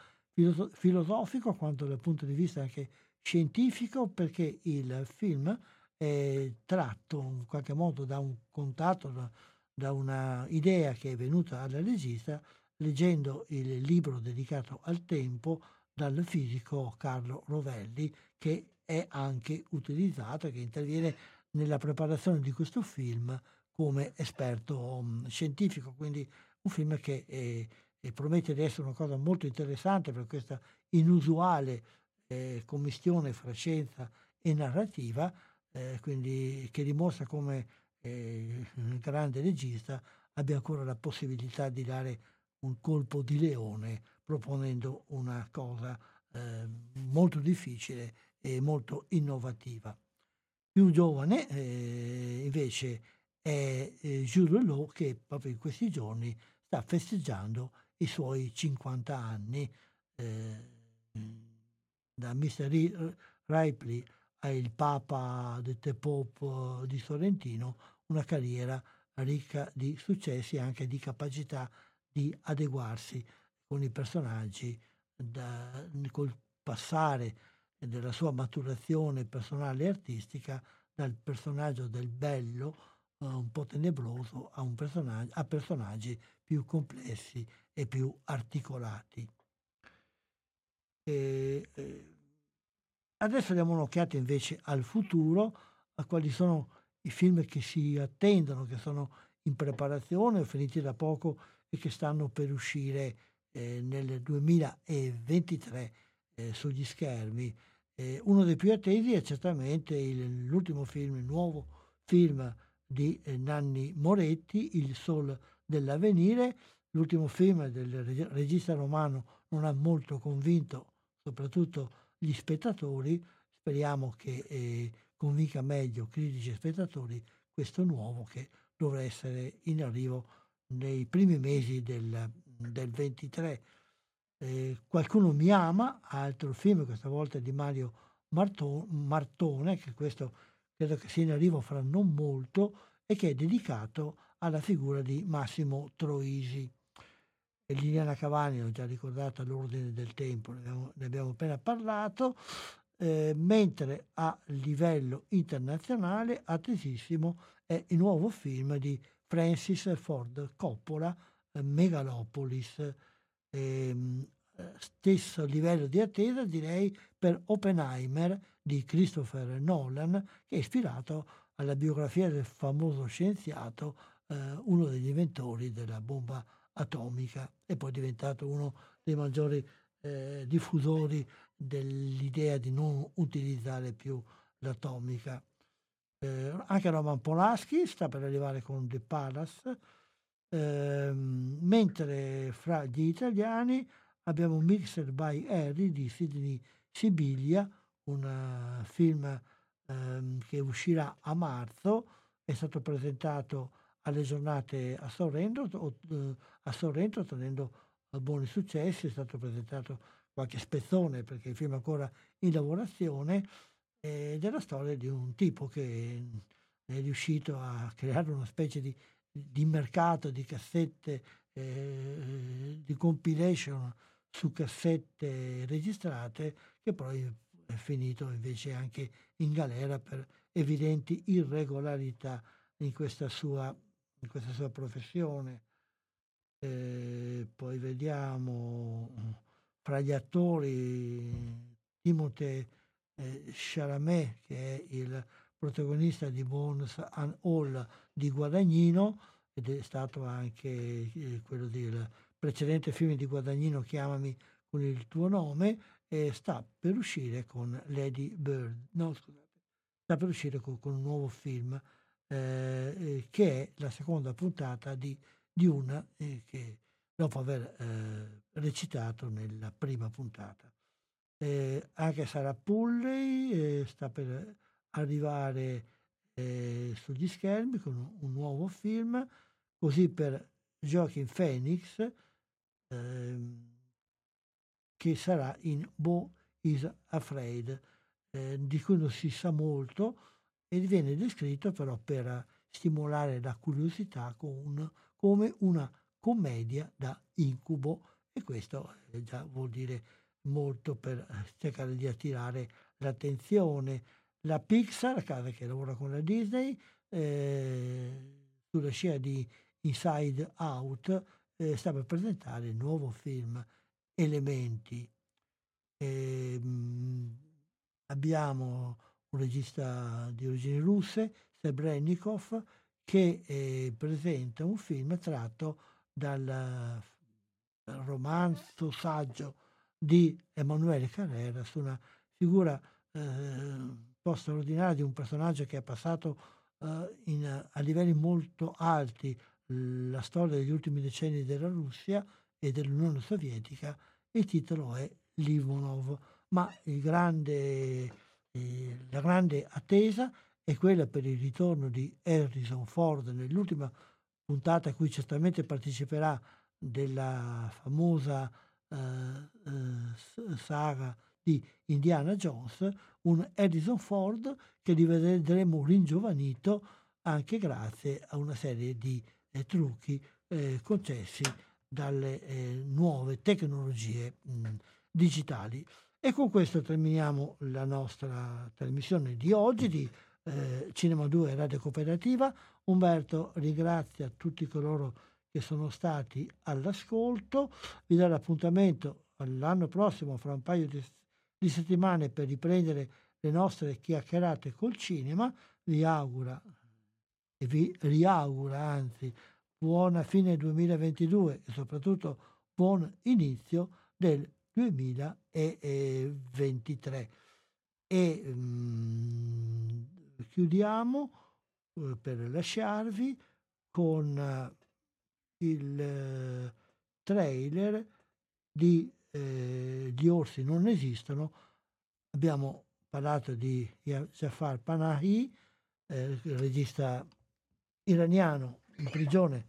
filosofico quanto dal punto di vista anche scientifico, perché il film è tratto in qualche modo da un contatto, da, una idea che è venuta alla regista leggendo il libro dedicato al tempo dal fisico Carlo Rovelli che è anche utilizzato, che interviene nella preparazione di questo film come esperto um, scientifico, quindi un film che è, è promette di essere una cosa molto interessante per questa inusuale eh, commistione fra scienza e narrativa eh, quindi che dimostra come eh, il grande regista abbia ancora la possibilità di dare un colpo di leone proponendo una cosa eh, molto difficile e molto innovativa. Più giovane eh, invece è eh, Jules Law che proprio in questi giorni sta festeggiando i suoi 50 anni eh, da Mr. Ripley il Papa de Tepop di Sorrentino una carriera ricca di successi e anche di capacità di adeguarsi con i personaggi da, col passare della sua maturazione personale e artistica dal personaggio del bello uh, un po' tenebroso a, a, personaggi più complessi e più articolati. E, eh, Adesso diamo un'occhiata invece al futuro, a quali sono i film che si attendono, che sono in preparazione o finiti da poco e che stanno per uscire eh, nel 2023 eh, sugli schermi. Eh, uno dei più attesi è certamente il, l'ultimo film, il nuovo film di eh, Nanni Moretti, Il Sol dell'Avvenire. L'ultimo film del regista romano non ha molto convinto, soprattutto gli spettatori, speriamo che eh, convinca meglio critici e spettatori questo nuovo che dovrà essere in arrivo nei primi mesi del, del 23. Eh, Qualcuno mi ama, altro film, questa volta di Mario Martone, Martone, che questo credo che sia in arrivo fra non molto, e che è dedicato alla figura di Massimo Troisi. Liliana Cavani, l'ho già ricordato all'ordine del tempo, ne abbiamo, ne abbiamo appena parlato, eh, mentre a livello internazionale attesissimo è il nuovo film di Francis Ford Coppola, Megalopolis. Eh, stesso livello di attesa direi per Oppenheimer di Christopher Nolan, che è ispirato alla biografia del famoso scienziato, eh, uno degli inventori della bomba atomica e poi diventato uno dei maggiori eh, diffusori dell'idea di non utilizzare più l'atomica. Eh, anche Roman Polanski sta per arrivare con The Palace, eh, mentre fra gli italiani abbiamo Mixed by Harry di Sidney Sibilia, un uh, film um, che uscirà a marzo è stato presentato alle giornate a Sorrento, eh, a Sorrento ottenendo eh, buoni successi, è stato presentato qualche spezzone perché il film è ancora in lavorazione ed è la storia di un tipo che è riuscito a creare una specie di, di mercato di cassette, eh, di compilation su cassette registrate che poi è finito invece anche in galera per evidenti irregolarità in questa sua, in questa sua professione. Eh, poi vediamo fra gli attori Timothée eh, Chalamet che è il protagonista di Bones and All di Guadagnino ed è stato anche eh, quello del precedente film di Guadagnino Chiamami con il tuo nome e sta per uscire con Lady Bird, no scusate, sta per uscire con, con un nuovo film eh, eh, che è la seconda puntata di, una eh, che dopo aver eh, recitato nella prima puntata. Anche Sara Pulley sta per arrivare sugli schermi con un, un, nuovo film, così per Joaquin Phoenix ehm, che sarà in Bo is Afraid, eh, di cui non si sa molto e viene descritto però per stimolare la curiosità con, come una commedia da incubo e questo eh, già vuol dire molto per cercare di attirare l'attenzione. La Pixar, la casa che lavora con la Disney, eh, sulla scia di Inside Out, eh, sta per presentare il nuovo film elementi. E, mh, abbiamo un regista di origini russe, Sebrennikov, che eh, presenta un film tratto dal, romanzo saggio di Emanuele Carrera su una figura eh, po' straordinaria di un personaggio che ha passato eh, in, a livelli molto alti la storia degli ultimi decenni della Russia e dell'Unione Sovietica. Il titolo è Limonov, ma grande, eh, la grande attesa è quella per il ritorno di Harrison Ford nell'ultima puntata a cui certamente parteciperà della famosa eh, eh, saga di Indiana Jones, un Harrison Ford che rivedremo ringiovanito anche grazie a una serie di eh, trucchi eh, concessi dalle eh, nuove tecnologie mh, digitali. E con questo terminiamo la nostra trasmissione di oggi di eh, Cinema 2 Radio Cooperativa. Umberto ringrazia tutti coloro che sono stati all'ascolto, vi do l'appuntamento l'anno prossimo, fra un paio di, di settimane, per riprendere le nostre chiacchierate col cinema. Vi augura e vi riaugura anzi buona fine 2022 e soprattutto buon inizio del 2023. E um, chiudiamo uh, per lasciarvi con uh, il uh, trailer di eh, Gli orsi non esistono. Abbiamo parlato di Jafar Panahi, eh, regista iraniano in prigione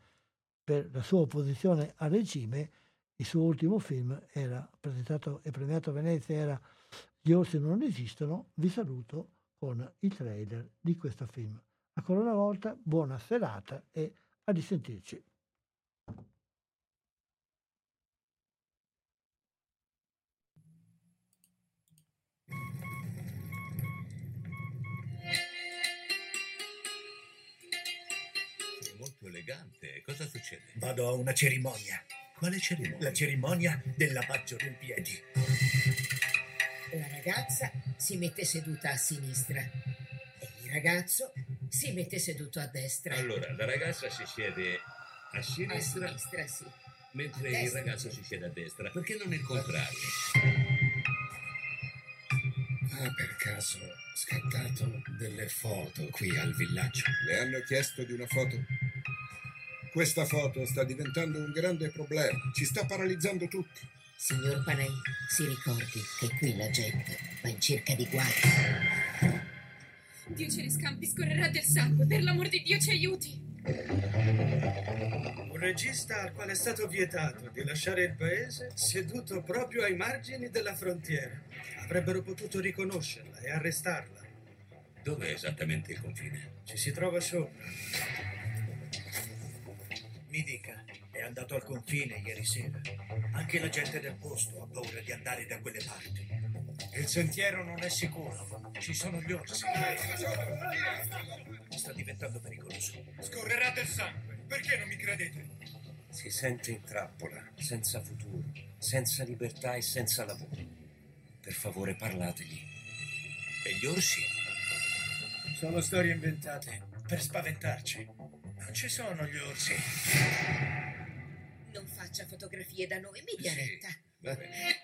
per la sua opposizione al regime, il suo ultimo film era presentato e premiato a Venezia, era Gli orsi non esistono, vi saluto con il trailer di questo film. Ancora una volta buona serata e a risentirci. Elegante. Cosa succede? Vado a una cerimonia. Quale cerimonia? La cerimonia del lavaggio del piedi. La ragazza si mette seduta a sinistra e il ragazzo si mette seduto a destra. Allora, la ragazza si siede a sinistra, a sinistra sì. mentre a il ragazzo si siede a destra. Perché non il contrario? Ha per caso scattato delle foto qui al villaggio? Le hanno chiesto di una foto? Questa foto sta diventando un grande problema, ci sta paralizzando tutti. Signor Panay, si ricordi che qui la gente va in cerca di guai. Dio ce ne scampi, scorrerà del sangue. Per l'amor di Dio ci aiuti. Un regista al quale è stato vietato di lasciare il paese seduto proprio ai margini della frontiera. Avrebbero potuto riconoscerla e arrestarla. Dov'è esattamente il confine? Ci si trova sopra. Mi dica, è andato al confine ieri sera. Anche la gente del posto ha paura di andare da quelle parti. Il sentiero non è sicuro. Ci sono gli orsi. Sta diventando pericoloso. Scorrerà del sangue. Perché non mi credete? Si sente in trappola, senza futuro, senza libertà e senza lavoro. Per favore parlategli. E gli orsi? Sono storie inventate per spaventarci. Non ci sono gli orsi. Non faccia fotografie da noi, mi retta. Va bene.